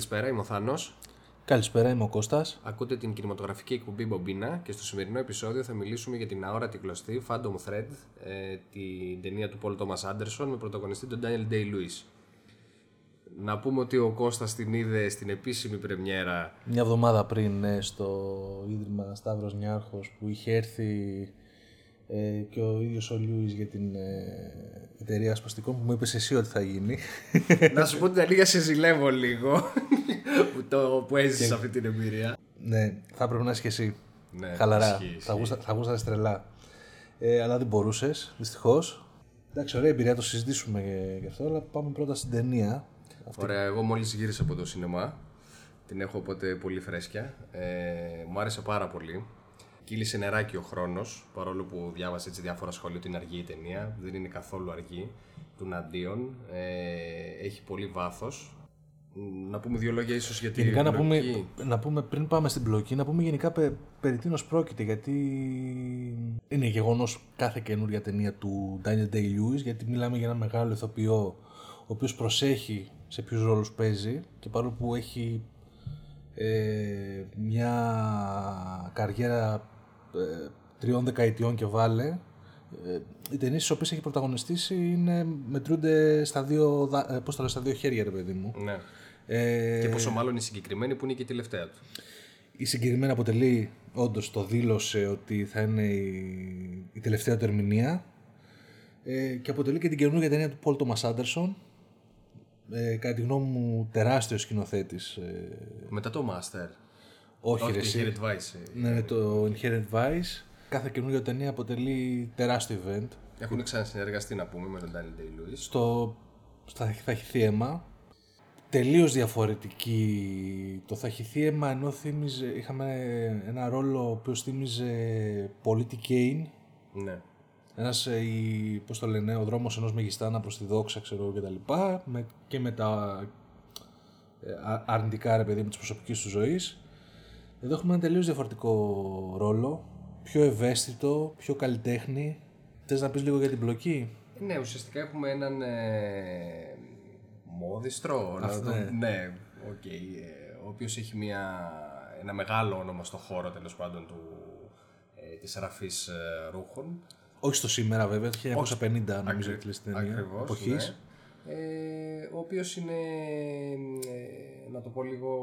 Καλησπέρα, είμαι ο Θάνος. Καλησπέρα, είμαι ο Κώστας. Ακούτε την κινηματογραφική εκπομπή Μπομπίνα και στο σημερινό επεισόδιο θα μιλήσουμε για την αόρατη κλωστή Phantom Thread, ε, την ταινία του Paul Thomas Anderson με πρωταγωνιστή τον Daniel Day-Lewis. Να πούμε ότι ο Κώστας την είδε στην επίσημη πρεμιέρα Μια εβδομάδα πριν ναι, στο Ίδρυμα Σταύρος Νιάρχος που είχε έρθει ε, και ο ίδιος ο Λιούις για την ε, εταιρεία ασπαστικών που μου είπες εσύ ότι θα γίνει. Να σου πω την αλήθεια, σε ζηλεύω λίγο που, το, που έζησε αυτή την εμπειρία. ναι, θα πρέπει να είσαι και εσύ. Ναι, Χαλαρά. ισχύει, θα, ισχύει. γούστα, θα γούσταρες τρελά. Ε, αλλά δεν μπορούσες, δυστυχώς. Εντάξει, ωραία εμπειρία, το συζητήσουμε γι' αυτό, αλλά πάμε πρώτα στην ταινία. Ωραία, εγώ μόλις γύρισα από το σινεμά. Την έχω οπότε πολύ φρέσκια. Ε, μου άρεσε πάρα πολύ. Κύλησε νεράκι ο χρόνος, παρόλο που διάβασα έτσι διάφορα σχόλια ότι είναι αργή η ταινία. Δεν είναι καθόλου αργή του Αντίον. Ε, έχει πολύ βάθος. Μ, Να πούμε δύο λόγια ίσως για τη Γενικά να πούμε, λογική. να πούμε πριν πάμε στην πλοκή, να πούμε γενικά πε, περί τίνος πρόκειται, γιατί είναι γεγονός κάθε καινούρια ταινία του Daniel Day-Lewis, γιατί μιλάμε για ένα μεγάλο ηθοποιό, ο οποίος προσέχει σε ποιους ρόλους παίζει και παρόλο που έχει ε, μια καριέρα ε, τριών δεκαετιών και βάλε, ε, οι ταινίες στις οποίες έχει πρωταγωνιστήσει είναι, μετρούνται στα δύο, δα- ε, πώς το λέω, στα δύο χέρια, ρε παιδί μου. Ναι. Ε, Και πόσο μάλλον η συγκεκριμένη που είναι και η τελευταία του. η συγκεκριμένη αποτελεί, όντως το δήλωσε ότι θα είναι η, η τελευταία του ερμηνεία ε, και αποτελεί και την καινούργια ταινία του Paul Thomas Anderson ε, κατά τη γνώμη μου τεράστιος σκηνοθέτης ε, Μετά το Master. Όχι Όχι, ρε το εσύ. Inherent Vice. ε. ναι, το Inherent Vice κάθε καινούργια ταινία αποτελεί τεράστιο event Έχουν ξανασυνεργαστεί να πούμε με τον Daniel Day-Lewis. στο, στα Θαχυθίαιμα τελείως διαφορετική το Θαχυθίαιμα ενώ θύμιζε, είχαμε ένα ρόλο ο οποίος θύμιζε πολύ τη Κέιν Ναι. ένας, ε, η, πώς το λένε, ο δρόμος ενός μεγιστάνα προς τη δόξα ξέρω εγώ και τα λοιπά με, και με τα ε, α- αρνητικά ρε παιδί μου της προσωπικής του ζωής εδώ έχουμε ένα τελείως διαφορετικό ρόλο πιο ευαίσθητο, πιο καλλιτέχνη Θες να πεις λίγο για την πλοκή Ναι, ουσιαστικά έχουμε έναν ε, μόδιστρο. να Αυτό, το- ναι. ναι, οκ, ε, ο οποίος έχει μια, ένα μεγάλο όνομα στο χώρο τέλος πάντων του, ε, της ραφής ε, ρούχων. όχι στο σήμερα βέβαια, το 1950 νομίζω Ακρι- ότι λες την ταινία Ακριβώς, εποχής. ναι. Ε, ο οποίος είναι, ε, να το πω λίγο,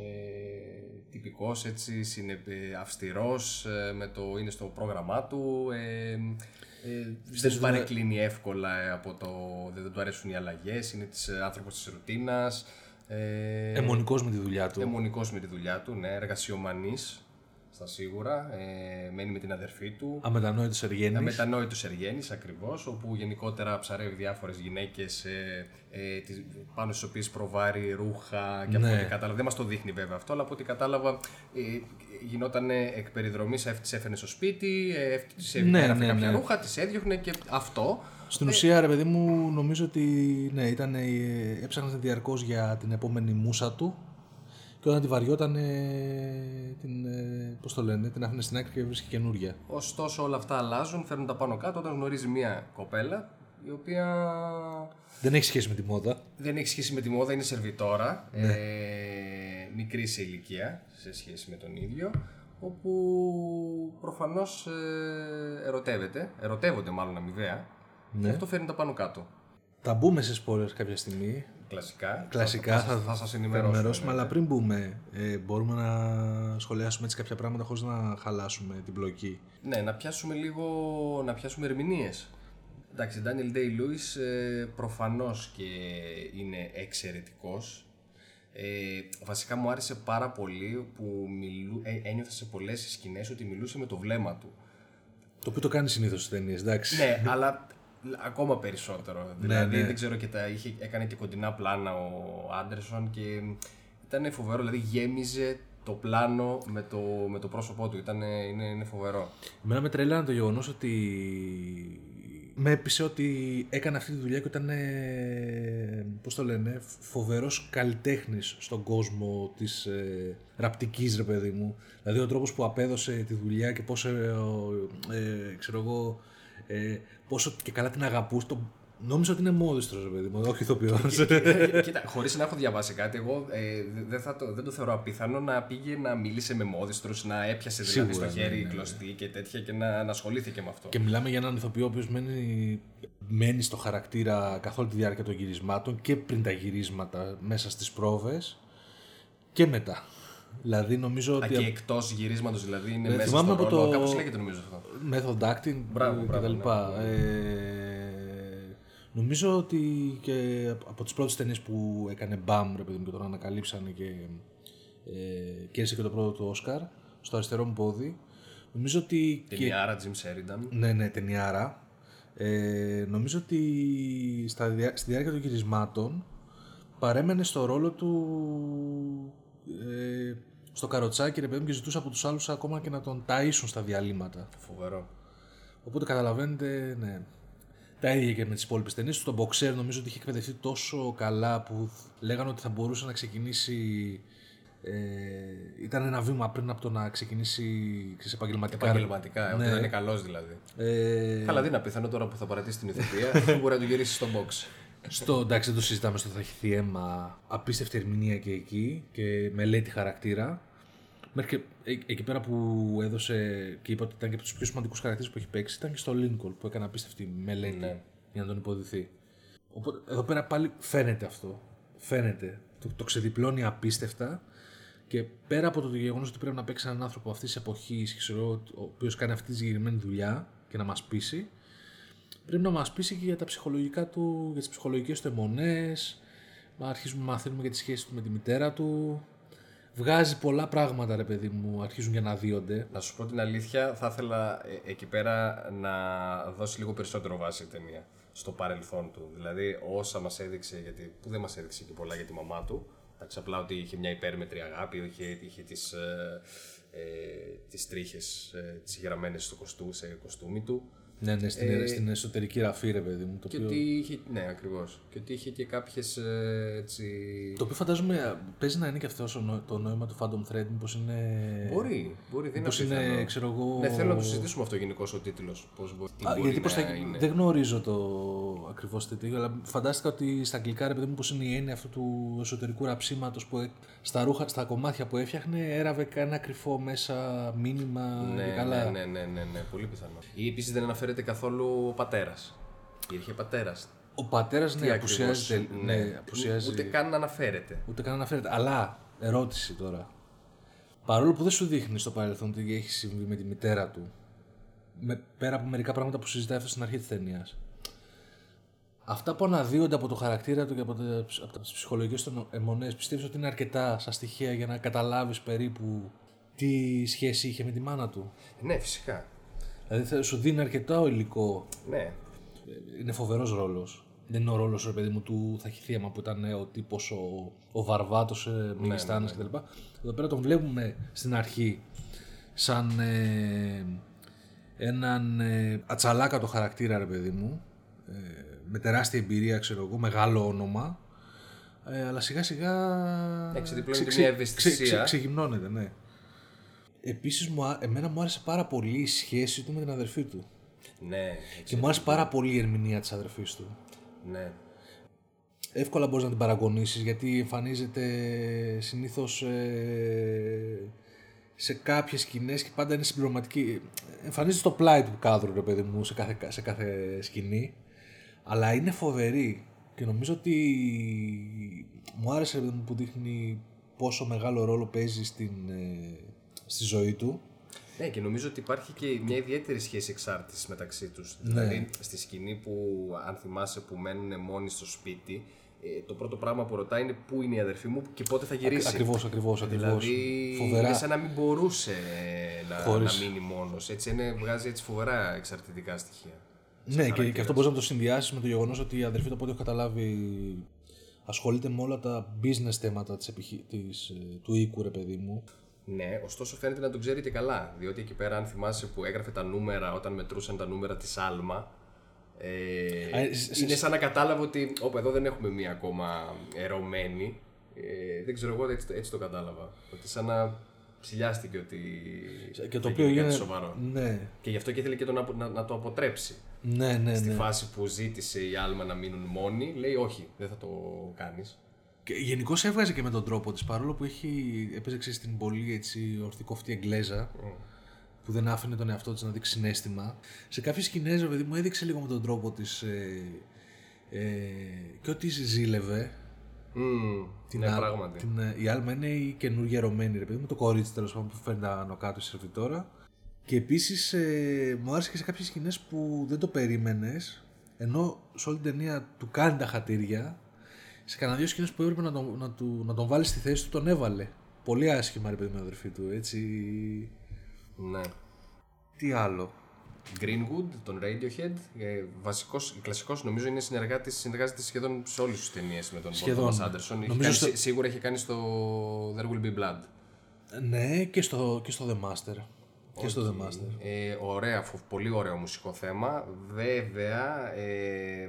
ε, τυπικός, έτσι, είναι ε, αυστηρός, ε, με το, είναι στο πρόγραμμά του, ε, ε, δεν του παρεκκλίνει εύκολα ε, από το, δεν, δεν του αρέσουν οι αλλαγές, είναι της, ε, άνθρωπος της ρουτίνας, ε, Αιμονικός με τη δουλειά του. αιμονικός με τη δουλειά του, ναι, εργασιομανής, στα σίγουρα, ε, μένει με την αδερφή του, Αμετανόητος Εργένης. Αμετανόητος Εργένη ακριβώς, όπου γενικότερα ψαρεύει διάφορες γυναίκες ε, ε, τις- πάνω στις οποίες προβάρει ρούχα και από Ναι. ό,τι κατάλαβα. Δεν μας το δείχνει βέβαια αυτό, αλλά από ό,τι κατάλαβα ε, γινόταν εκ περιδρομή, της έφερνε στο σπίτι, ε, της Ναι, έγραφε ναι, κάποια ναι. ρούχα, της έδιωχνε και αυτό. Στην ουσία, ρε παιδί μου, νομίζω ότι ναι, ήταν, ε, έψαχνε διαρκώς για την επόμενη μουσα του και όταν τη βαριόταν, ε, την, ε, πώς το λένε, την άφηνε στην άκρη και βρίσκει καινούρια. Ωστόσο, όλα αυτά αλλάζουν, φέρνουν τα πάνω κάτω όταν γνωρίζει μια κοπέλα η οποία Δεν έχει σχέση με τη μόδα. Δεν έχει σχέση με τη μόδα, είναι σερβιτόρα. Ναι. Ε, μικρή σε ηλικία σε σχέση με τον ίδιο. Όπου προφανώς ε, ερωτεύεται, ερωτεύονται μάλλον αμοιβαία. Ναι. Και αυτό φέρνει τα πάνω κάτω. Θα μπούμε σε spoilers κάποια στιγμή. Κλασικά. Κλασικά θα, θα, θα, σας θα ενημερώσουμε. ενημερώσουμε, αλλά πριν μπούμε, ε, μπορούμε να σχολιάσουμε έτσι κάποια πράγματα χωρίς να χαλάσουμε την πλοκή; Ναι, να πιάσουμε λίγο, να πιάσουμε ερμηνείες. Εντάξει, Daniel Day-Lewis ε, προφανώς και είναι εξαιρετικός. Ε, βασικά μου άρεσε πάρα πολύ που μιλού, ε, ένιωθα σε πολλές σκηνές ότι μιλούσε με το βλέμμα του. Το οποίο το κάνει συνήθως στις ταινίες, εντάξει. ναι, αλλά ακόμα περισσότερο. δηλαδή ναι. δεν ξέρω και τα είχε, έκανε και κοντινά πλάνα ο Άντερσον και ήταν φοβερό. Δηλαδή γέμιζε το πλάνο με το, με το πρόσωπό του. Ήταν, είναι, είναι φοβερό. Εμένα με τρελάνε το γεγονός ότι με έπεισε ότι έκανε αυτή τη δουλειά και ήταν, ε, πώς το λένε, φοβερός καλλιτέχνης στον κόσμο της ε, ραπτικής, ρε παιδί μου. Δηλαδή ο τρόπος που απέδωσε τη δουλειά και πόσο, ε, ε, ξέρω εγώ, ε, πόσο και καλά την αγαπούσε, το, Νόμιζα ότι είναι μόδιστρος, παιδί μου, όχι ηθοποιός. Κοίτα, χωρίς να έχω διαβάσει κάτι, εγώ ε, δεν, θα το, δεν το θεωρώ απίθανο να πήγε να μίλησε με μόδιστρους, να έπιασε δηλαδή Σίγουρα, στο ναι, χέρι ναι, ναι. κλωστή και τέτοια και να, να ασχολήθηκε με αυτό. και μιλάμε για έναν ηθοποιό ο οποίος μένει, μένει στο χαρακτήρα καθ' όλη τη διάρκεια των γυρισμάτων και πριν τα γυρίσματα μέσα στις πρόβες και μετά. Δηλαδή νομίζω Α, ότι. και εκτός γυρίσματος δηλαδή είναι Ναι, μέσα θυμάμαι στο από ρόλο. το- Κάπως λέγεται νομίζω αυτό. method acting Μπράβο, και μπράβο, τα λοιπά. ναι. Ε, νομίζω ότι και από- από τις πρώτες ταινίες που έκανε μπαμ ρε παιδί μου και τον ανακαλύψανε και ε, κέρδισε και το πρώτο του Όσκαρ στο αριστερό μου πόδι. Νομίζω ότι και... Ταινιάρα Jim Sheridan. Ναι, ναι, ταινιάρα. Ε, νομίζω ότι στα, διά- στη διάρκεια των γυρισμάτων παρέμενε στο ρόλο του ε, στο καροτσάκι ρε παιδί μου και ζητούσε από τους άλλους ακόμα και να τον ταΐσουν στα διαλύματα. Φοβερό. Οπότε καταλαβαίνετε, ναι. Τα ίδια και με τις υπόλοιπες ταινίες. Στον Boxer νομίζω ότι είχε εκπαιδευτεί τόσο καλά που λέγανε ότι θα μπορούσε να ξεκινήσει. Ε, ήταν ένα βήμα πριν από το να ξεκινήσει ξέρεις, επαγγελματικά. Επαγγελματικά, Ναι. ότι να είναι καλός δηλαδή. Ε, Καλά, δεν είναι απίθανο τώρα που θα παρατήσει την ηθοποιία, μπορεί να του γυρίσει στο box. Στο, εντάξει, δεν το συζητάμε στο θα έχει θει αίμα. Απίστευτη ερμηνεία και εκεί και μελέτη χαρακτήρα. Μέχρι και ε- εκεί πέρα που έδωσε και είπα ότι ήταν και από τους πιο σημαντικούς χαρακτήρες που έχει παίξει, ήταν και στο Lincoln που έκανε απίστευτη μελέτη Ναι. για να τον υποδηθεί. Οπότε εδώ πέρα πάλι φαίνεται αυτό. Φαίνεται. Το, το ξεδιπλώνει απίστευτα και πέρα από το γεγονός ότι πρέπει να παίξει έναν άνθρωπο αυτής της εποχής, ο οποίος κάνει αυτή τη συγκεκριμένη δουλειά και να μας πείσει, πρέπει να μας πείσει και για τα ψυχολογικά του, για τις ψυχολογικές του αιμονές, να αρχίζουμε να μαθαίνουμε για τη σχέση του με τη μητέρα του. Βγάζει πολλά πράγματα ρε παιδί μου, αρχίζουν για να δίονται. Να σου πω την αλήθεια, θα ήθελα ε, εκεί πέρα να δώσει λίγο περισσότερο βάση η ταινία στο παρελθόν του. Δηλαδή, όσα μας έδειξε, γιατί, που δεν μας έδειξε και πολλά για τη μαμά του. Εντάξει, απλά ότι είχε μια υπέρμετρη αγάπη, είχε, είχε τις, ε, ε, τις τρίχες, ε, τις γραμμένες στο κοστού, σε κοστούμι του. Ναι, ναι, στην, στην εσωτερική ραφή ρε παιδί μου. Το Και οποίο, ότι είχε, ναι, ακριβώς. Και ότι είχε και κάποιες ε, έτσι... το οποίο φαντάζομαι παίζει να είναι και αυτός ο νο- το νόημα του Phantom Thread, μήπως είναι... Μπορεί, μπορεί, δεν είναι Μήπως είναι, απίθανο. ξέρω εγώ... Ναι, θέλω να το συζητήσουμε αυτό γενικώ ο τίτλος. Πώς μπορεί, τι Α, μπορεί γιατί πώς να θα... είναι. Δεν γνωρίζω το ακριβώς τέτοιο, αλλά φαντάστηκα ότι στα αγγλικά ρε παιδί μου πώς είναι η έννοια αυτού του εσωτερικού ραψίματος που ε- στα, ρούχα, στα κομμάτια που έφτιαχνε έραβε κανένα κρυφό μέσα μήνυμα Ναι, και καλά. ναι, ναι, ναι, ναι, ναι, πολύ πιθανό. Ή επίσης δεν αναφέρεται καθόλου ο πατέρας. Υπήρχε πατέρας. Ο πατέρας ναι, απουσιάζει, ναι, απουσιάζει. Ούτε καν αναφέρεται. Ούτε καν αναφέρεται. Αλλά, ερώτηση τώρα. Παρόλο που δεν σου δείχνει στο παρελθόν τι έχει συμβεί με τη μητέρα του, με, πέρα από μερικά πράγματα που συζητάει αυτός στην αρχή της ταινίας, αυτά που αναδύονται από το χαρακτήρα του και από, τα, από τις ψυχολογικέ του αιμονέ, πιστεύεις ότι είναι αρκετά σαν στοιχεία για να καταλάβεις περίπου τι σχέση είχε με τη μάνα του; Ναι, φυσικά. Δηλαδή θα σου δίνει αρκετό υλικό Ναι. είναι φοβερός ρόλος. Δεν είναι ο ρόλος, ρε παιδί μου, του Θαχυθίαμα που ήταν ε, ο τύπος ο, ο Βαρβάτος ε, Μεγιστάνη κτλ. Εδώ πέρα τον βλέπουμε στην αρχή σαν ε, έναν ε, ατσαλάκατο χαρακτήρα, ρε παιδί μου. Ε, με τεράστια εμπειρία, ξέρω εγώ, μεγάλο όνομα. Ε, αλλά σιγά σιγά. Ναι, ξεδιπλώνει ξε- και μια ξε- ευαισθησία. ξε- ξεγυμνώνεται, ναι. Επίσης, εμένα μου άρεσε πάρα πολύ η σχέση του με την αδερφή του. Ναι, Και μου άρεσε πάρα πολύ η ερμηνεία της αδερφής του. ναι. Εύκολα μπορείς να την παραγωνίσεις γιατί εμφανίζεται συνήθως ε, σε κάποιες σκηνές και πάντα είναι συμπληρωματική. Εμφανίζεται στο πλάι του κάδρου, ρε παιδί μου, σε κάθε, σε κάθε σκηνή. Αλλά είναι φοβερή και νομίζω ότι μου άρεσε ρε παιδί μου, που δείχνει πόσο μεγάλο ρόλο παίζει στην, ε, στη ζωή του. Ναι, και νομίζω ότι υπάρχει και μια ιδιαίτερη σχέση εξάρτησης μεταξύ τους. Ναι. Δηλαδή, στη σκηνή που, αν θυμάσαι, που μένουν μόνοι στο σπίτι, ε, το πρώτο πράγμα που ρωτάει είναι πού είναι η αδερφή μου και πότε θα γυρίσει. Ακριβώς, ακριβώς, ακριβώς. Δηλαδή, Φοβερά. είναι σαν να μην μπορούσε να, Χωρίς. να μείνει μόνος. Έτσι είναι, βγάζει έτσι φοβερά εξαρτητικά στοιχεία. Ναι, και, και αυτό μπορείς να το συνδυάσεις με το γεγονός ότι η αδερφή του, από ό,τι έχω καταλάβει, ασχολείται με όλα τα business θέματα της, επιχει... της, ε, του οίκου, ρε παιδί μου. Ναι, ωστόσο φαίνεται να τον ξέρει και καλά. Διότι εκεί πέρα, αν θυμάσαι που έγραφε τα νούμερα όταν μετρούσαν τα νούμερα της Άλμα. Ε, Α, ε, σ- είναι σαν να κατάλαβε ότι. Όπου εδώ δεν έχουμε μία ακόμα ερωμένη. Ε, δεν ξέρω εγώ, έτσι, έτσι το κατάλαβα. Ότι σαν να ψηλιάστηκε ότι. Και το θα οποίο γίνει κάτι είναι. σοβαρό. Ναι, Και γι' αυτό και ήθελε και το να, να, να το αποτρέψει. ναι, ναι. Στη ναι. φάση που ζήτησε η Άλμα να μείνουν μόνοι, λέει όχι, δεν θα το κάνεις. Και γενικώς έβγαζε και με τον τρόπο της παρόλο που έχει, έπαιζε ξέρεις, την πολύ έτσι, ορθή κοφτή Εγγλέζα που δεν άφηνε τον εαυτό της να δείξει συνέστημα. Σε κάποιες σκηνές, ρε παιδί μου, έδειξε λίγο με τον τρόπο της ε, ε, και ότι ζήλευε. Mm, Την ναι, Άλ- πράγματι. Την, ε, η Άλμα είναι η καινούργια ερωμένη, ρε παιδί μου, το κορίτσι τέλος πάντων που φέρνει τα άνω κάτω στη σερβιτόρα. Και επίσης ε, μου άρεσε και σε κάποιες σκηνές που δεν το περίμενες, ενώ σε όλη την ταινία του κάνει τα χατήρια. Σε κανένα δύο σκηνές που έπρεπε να τον, να, του, να τον βάλει στη θέση του, τον έβαλε. Πολύ άσχημα, ρε παιδί μου, αδερφή του, έτσι. Ναι. Τι άλλο; Greenwood, τον Radiohead, ε, βασικός, κλασικός νομίζω είναι συνεργάτης, συνεργάζεται σχεδόν σε όλες τις ταινίες με τον Σχεδόν. Paul Thomas Anderson. Έχει Νομίζω κάνει, στο- σί- Σίγουρα έχει κάνει στο There Will Be Blood. Ναι, και στο, και στο The Master. Και στο The Master. Ε, ωραία, φο- πολύ ωραίο μουσικό θέμα. Βέβαια, ε,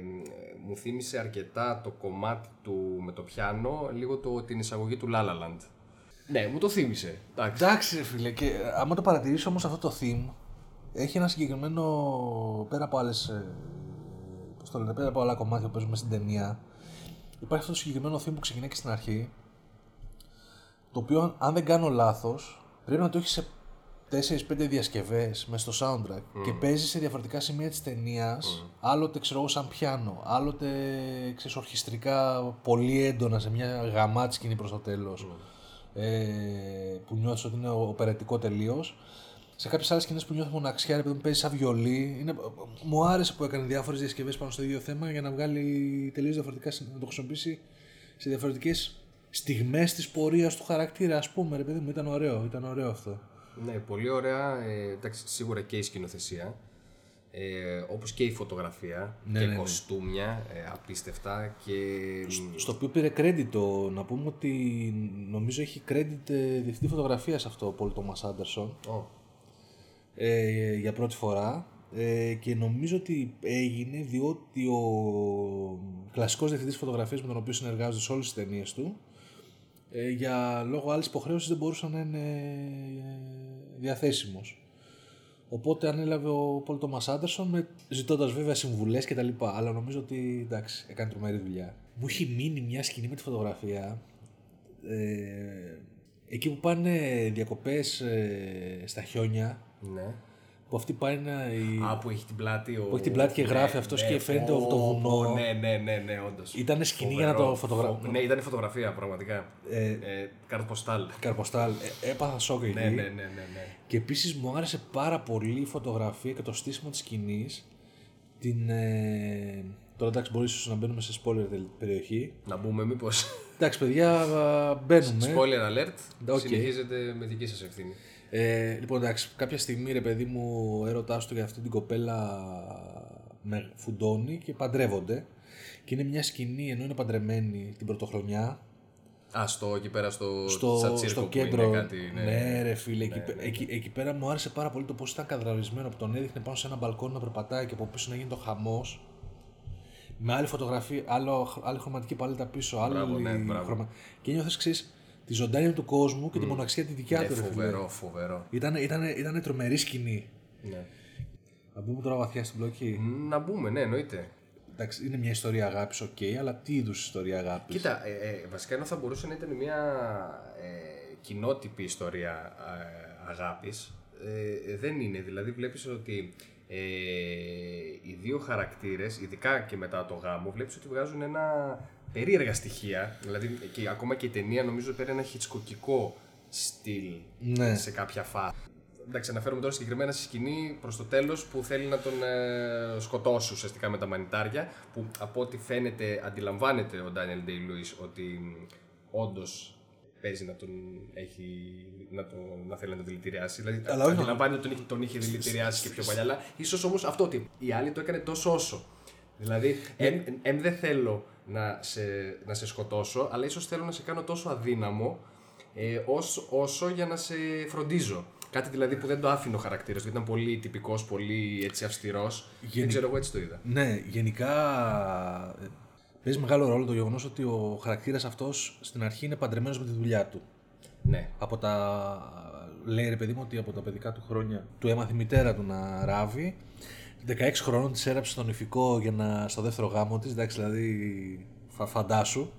μου θύμισε αρκετά το κομμάτι του με το πιάνο, λίγο το, την εισαγωγή του La La Land. Ναι, μου το θύμισε. Εντάξει. Εντάξει, ρε φίλε, και ε, άμα το παρατηρήσει όμως αυτό το theme, έχει ένα συγκεκριμένο. πέρα από άλλες. Πώς το λένε, πέρα από άλλα κομμάτια που παίζουμε στην ταινία, υπάρχει αυτό το συγκεκριμένο theme που ξεκινάει και στην αρχή. Το οποίο, αν δεν κάνω λάθος, πρέπει να το έχεις σε 4-5 διασκευές μέσα στο soundtrack και παίζει σε διαφορετικά σημεία της ταινίας. Άλλοτε ξέρω εγώ σαν πιάνο, άλλοτε ξέρεις, ορχιστρικά πολύ έντονα σε μια γαμάτη σκηνή προς το τέλος ε, που νιώθεις ότι είναι οπερετικό τελείως. Σε κάποιες άλλες σκηνές που νιώθει μοναξιά, επειδή μου παίζει σαν βιολί. Είναι, μου άρεσε που έκανε διάφορες διασκευές πάνω στο ίδιο θέμα για να βγάλει τελείως διαφορετικά, να το χρησιμοποιήσει σε διαφορετικές στιγμές της πορείας του χαρακτήρα, ας πούμε. Ρε παιδί μου, ήταν ωραίο, ήταν ωραίο αυτό. Ναι, πολύ ωραία. Ε, εντάξει, σίγουρα και η σκηνοθεσία. Ε, όπως και η φωτογραφία Ναι, και ναι, ναι. κοστούμια ε, απίστευτα και Στο οποίο πήρε credit το, να πούμε ότι νομίζω έχει credit ε, διευθυντή φωτογραφίας αυτό ο Πολ Τόμας Άντερσον. Ω, ε, για πρώτη φορά ε, και νομίζω ότι έγινε διότι ο κλασικός διευθυντής φωτογραφίας με τον οποίο συνεργάζεται σε όλες τις ταινίες του ε, για λόγω άλλης υποχρέωσης δεν μπορούσε να είναι ε, διαθέσιμος. Οπότε ανέλαβε ο Πολ Τόμας Άντερσον με, ζητώντας βέβαια συμβουλές και τα λοιπά. Αλλά νομίζω ότι εντάξει, έκανε τρομερή δουλειά. Μου έχει μείνει μια σκηνή με τη φωτογραφία ε, εκεί που πάνε διακοπές ε, στα χιόνια ναι. Που αυτή πάει να. Η... Α, που έχει την πλάτη. Ο... Που έχει την πλάτη και γράφει αυτός και φαίνεται το βουνό. Ναι, ναι, ναι, ναι, όντως. Ήταν σκηνή για να το φωτογραφία. Ναι, ήταν φωτογραφία πραγματικά. Ε, Ε, καρτ ποστάλ. Καρτ ποστάλ. Ε, έπαθα σοκ εκεί. Ναι, ναι, ναι, ναι, ναι. Και επίσης μου άρεσε πάρα πολύ η φωτογραφία και το στήσιμο της σκηνής. Την. Ε... Τώρα εντάξει, μπορείς ίσως να μπαίνουμε σε spoiler τελ- περιοχή. Να μπούμε μήπως. Εντάξει, παιδιά, α, μπαίνουμε. Spoiler alert. Οκ. Συνεχίζετε με δική σας ευθύνη. Ε, λοιπόν, εντάξει, κάποια στιγμή ρε παιδί μου, ο έρωτά του για αυτή την κοπέλα με φουντώνει και παντρεύονται. Και είναι μια σκηνή ενώ είναι παντρεμένοι την πρωτοχρονιά. Α, στο εκεί πέρα στο, Στο, σαν τσίρκο στο που κέντρο. είναι κάτι. Ναι, ναι, ρε φίλε, εκεί, πέ- εκεί, εκεί πέρα μου άρεσε πάρα πολύ το πώς ήταν καδραρισμένο που τον έδειχνε πάνω σε ένα μπαλκόνι να περπατάει και από πίσω να γίνει το χαμός. Με άλλη φωτογραφία, άλλο, άλλη χρωματική παλέτα πίσω, άλλη Μπράβο, ναι, μπράβο. χρωμα... Και νιώθεις έτσι τη ζωντάνια του κόσμου και τη μοναξιά τη δικιά Ναι, του. ρε φίλε. φοβερό, φοβερό. Ήταν, ήταν, ήταν τρομερή σκηνή. Ναι. Να μπούμε τώρα βαθιά στην πλοκή. Να μπούμε, ναι, εννοείται. Εντάξει, είναι μια ιστορία αγάπης, οκ, αλλά τι είδους ιστορία αγάπης; Κοίτα, ε, ε, βασικά ενώ θα μπορούσε να ήταν μια ε, κοινότυπη ιστορία ε, αγάπης, ε, δεν είναι. Δηλαδή βλέπεις ότι ε, οι δύο χαρακτήρες, ειδικά και μετά το γάμο, βλέπεις ότι βγάζουν ένα περίεργα στοιχεία. Δηλαδή και ακόμα και η ταινία νομίζω παίρνει ένα χιτσκοκικό στυλ Ναι. σε κάποια φάση. Εντάξει, αναφέρομαι τώρα συγκεκριμένα στη σκηνή προς το τέλος που θέλει να τον ε, σκοτώσει ουσιαστικά με τα μανιτάρια. Που από ό,τι φαίνεται αντιλαμβάνεται ο Ντάνιελ Ντέι Λούις ότι όντως παίζει να τον έχει. να, τον, να θέλει να τον δηλητηριάσει. Δηλαδή Αλλά όχι να- αντιλαμβάνεται ότι τον είχε, τον είχε δηλητηριάσει και πιο παλιά. Αλλά ίσως όμως αυτό ότι η άλλη το έκανε τόσο όσο. Δηλαδή, εμ, εμ δεν θέλω να σε, να σε σκοτώσω, αλλά ίσως θέλω να σε κάνω τόσο αδύναμο ε, όσο, όσο για να σε φροντίζω. Κάτι δηλαδή που δεν το άφηνε ο χαρακτήρας του, ήταν πολύ τυπικός, πολύ έτσι αυστηρός. Δεν ξέρω, εγώ έτσι το είδα. Ναι, γενικά ε, παίζει μεγάλο ρόλο το γεγονός ότι ο χαρακτήρας αυτός στην αρχή είναι παντρεμένος με τη δουλειά του. Ναι. Από τα... Λέει ρε παιδί μου ότι από τα παιδικά του χρόνια του έμαθε η μητέρα του να ράβει. 16 χρόνων της έραψε στον ηφικό για να, στο δεύτερο γάμο της. Εντάξει, δηλαδή φα, φαντάσου.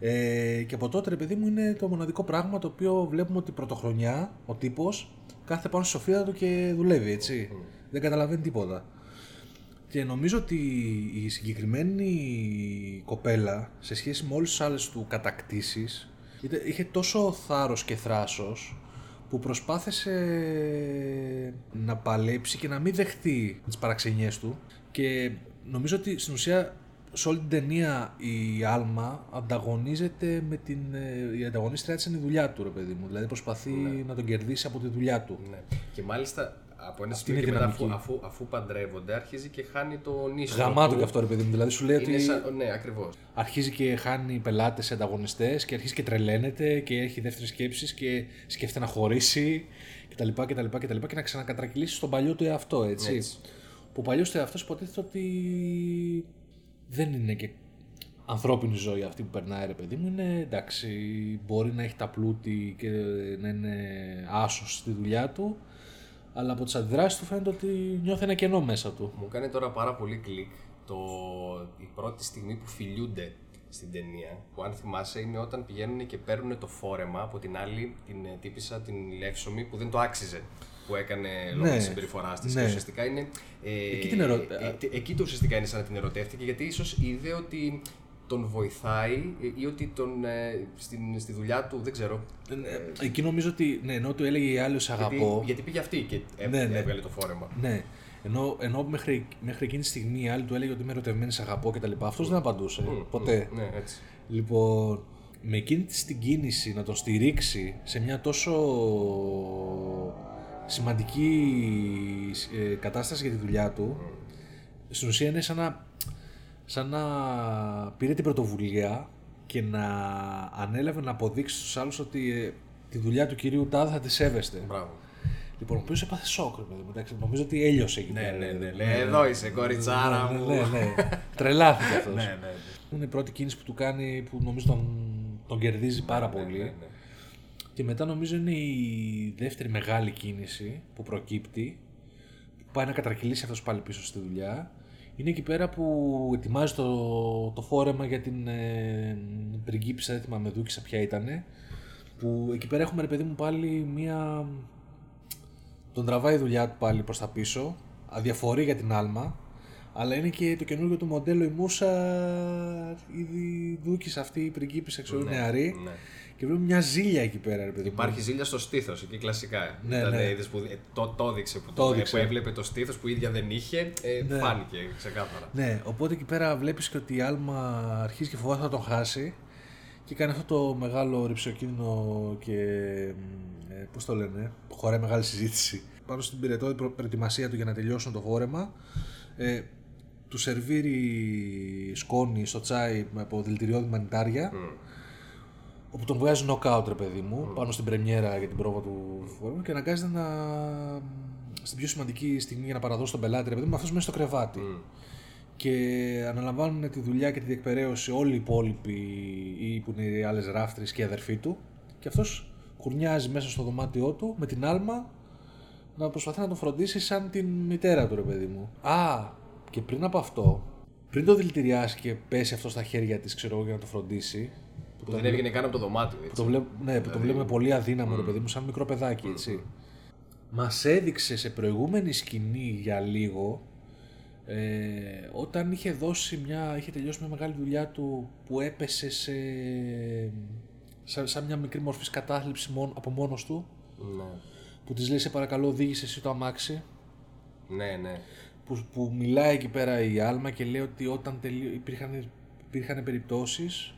Ε, και από τότε, ρε παιδί μου, είναι το μοναδικό πράγμα το οποίο βλέπουμε ότι πρωτοχρονιά ο τύπος κάθεται πάνω στη σοφία του και δουλεύει, έτσι. Δεν καταλαβαίνει τίποτα. Και νομίζω ότι η συγκεκριμένη κοπέλα, σε σχέση με όλες τις άλλες του κατακτήσεις, είτε- είχε τόσο θάρρος και θράσος που προσπάθησε να παλέψει και να μην δεχτεί τις παραξενιές του και νομίζω ότι στην ουσία σε όλη την ταινία η Άλμα ανταγωνίζεται με την... ε, η ανταγωνίστρια της είναι η δουλειά του ρε παιδί μου, δηλαδή προσπαθεί να τον κερδίσει από τη δουλειά του. Ναι. Και μάλιστα από ένα Αυτή σημείο είναι και η μετά, αφού, δυναμική. αφού, αφού παντρεύονται, αρχίζει και χάνει το νήσο. Γαμάτο του. και αυτό ρε παιδί μου, δηλαδή σου λέει Είναι ότι σαν, ναι, ακριβώς. αρχίζει και χάνει πελάτες σε ανταγωνιστές και αρχίζει και τρελαίνεται και έχει δεύτερες σκέψεις και σκέφτεται να χωρίσει κτλ. κτλ, κτλ και να ξανακατρακυλήσει στον παλιό του εαυτό, έτσι. Έτσι. Που ο παλιός του εαυτός υποτίθεται ότι δεν είναι και ανθρώπινη ζωή αυτή που περνάει, ρε παιδί μου. Είναι εντάξει, μπορεί να έχει τα πλούτη και να είναι άσος στη δουλειά του, αλλά από τις αντιδράσεις του φαίνεται ότι νιώθει ένα κενό μέσα του. Μου κάνει τώρα πάρα πολύ κλικ το, η πρώτη στιγμή που φιλιούνται στην ταινία. Που αν θυμάσαι είναι όταν πηγαίνουν και παίρνουν το φόρεμα από την άλλη την ε, τύπησα την Λεύσομη που δεν το άξιζε. Που έκανε λόγω Ναι. της συμπεριφοράς της. Ναι. Και ουσιαστικά είναι. Ε, Εκεί την ερω- ε, ε, εκεί το ουσιαστικά είναι σαν να την ερωτεύτηκε γιατί ίσως είδε ότι τον βοηθάει ε, ή ότι τον, ε, στην, στη δουλειά του, δεν ξέρω. Ε, Εκεί νομίζω ότι, ναι, ενώ του έλεγε η άλλη «Σε αγαπώ», Γιατί, γιατί πήγε αυτή και έ- Ναι, ναι. έβγαλε το φόρεμα. Ναι. Ενώ, ενώ μέχρι, μέχρι εκείνη τη στιγμή η άλλη του έλεγε ότι είμαι ερωτευμένη, σε αγαπώ κτλ. Αυτός δεν απαντούσε. ποτέ. Ναι, έτσι. Λοιπόν, με εκείνη της την κίνηση να τον στηρίξει σε μια τόσο σημαντική ε, κατάσταση για τη δουλειά του, στην ουσία είναι σαν να, σαν να πήρε την πρωτοβουλία και να ανέλαβε να αποδείξει στους άλλους ότι ε, τη δουλειά του κυρίου Τάδε θα της σέβεστε. Μπράβο. Λοιπόν, ο οποίος έπαθε σοκ, ρε παιδί μου. εντάξει, Νομίζω ότι έλειωσε εκεί Ναι, πέρα, ναι, ρε ναι. παιδί μου. Λέει, εδώ είσαι, κοριτσάρα Ναι, μου. ναι, ναι. Τρελάθηκε αυτός. Ναι, ναι. Είναι η πρώτη κίνηση που του κάνει που νομίζω τον, τον κερδίζει πάρα πολύ. ναι, ναι. Και μετά νομίζω είναι η δεύτερη μεγάλη κίνηση που προκύπτει, που πάει να κατρακυλήσει αυτός πάλι πίσω στη δουλειά. Είναι εκεί πέρα που ετοιμάζει το, το φόρεμα για την ε, πριγκίπισσα, δεν θυμάμαι δούκισα ποια ήτανε, που εκεί πέρα έχουμε ρε παιδί μου πάλι μία... Τον τραβάει η δουλειά του πάλι προς τα πίσω, αδιαφορεί για την άλμα, αλλά είναι και το καινούργιο του μοντέλο η Μούσα, ήδη δούκισα αυτή η πριγκίπισσα, ξέρω, νεαρή. ναι. Και βλέπουμε μια ζήλια εκεί πέρα, ρε παιδί μου. Υπάρχει ζήλια στο στήθος εκεί κλασικά. Ναι, Ήταν, ναι. είδες που, ε, το, το έδειξε που, Το το, έδειξε. που έβλεπε το στήθος που η ίδια δεν είχε. Ε, Ναι. Φάνηκε ξεκάθαρα. Ναι, οπότε εκεί πέρα βλέπεις και ότι η Άλμα αρχίζει και φοβάται θα τον χάσει και κάνει αυτό το μεγάλο ρηψοκίνδυνο και ε, πώς το λένε, χωράει μεγάλη συζήτηση. Πάνω στην πυρετό προ- προετοιμασία του για να τελειώσουν το φόρεμα, ε, του σερβίρει σκόνη στο τσάι με από δηλητηριώδη μανιτάρια όπου τον βγάζει knockout ρε παιδί μου πάνω στην πρεμιέρα για την πρόβα του φόρεμα και αναγκάζεται να στην πιο σημαντική στιγμή για να παραδώσει τον πελάτη ρε παιδί μου αυτός μέσα στο κρεβάτι. Και αναλαμβάνουν τη δουλειά και τη διεκπαιρέωση όλοι οι υπόλοιποι ή που είναι οι άλλες ράφτρες και οι αδερφοί του. Και αυτός κουρνιάζει μέσα στο δωμάτιό του με την άλμα να προσπαθεί να τον φροντίσει σαν την μητέρα του ρε παιδί μου. Α, και πριν από αυτό, πριν το δηλητηριάσει και πέσει αυτό στα χέρια της ξέρω εγώ για να το φροντίσει Που δεν έβγαινε καν από το δωμάτιο. που Έτσι. το, βλέπ, ναι, που το βλέπουμε πολύ αδύναμο, ρε παιδί μου, σαν μικρό παιδάκι, έτσι. Μας έδειξε σε προηγούμενη σκηνή για λίγο, ε, όταν είχε δώσει μια, είχε τελειώσει μια μεγάλη δουλειά του που έπεσε σε, σαν, σαν μια μικρή μορφής κατάθλιψη μόνο, από μόνος του, Ναι. που της λέει σε παρακαλώ οδήγησε εσύ το αμάξι, ναι, ναι. που, που μιλάει εκεί πέρα η Άλμα και λέει ότι όταν τελείω, υπήρχαν, υπήρχαν περιπτώσεις,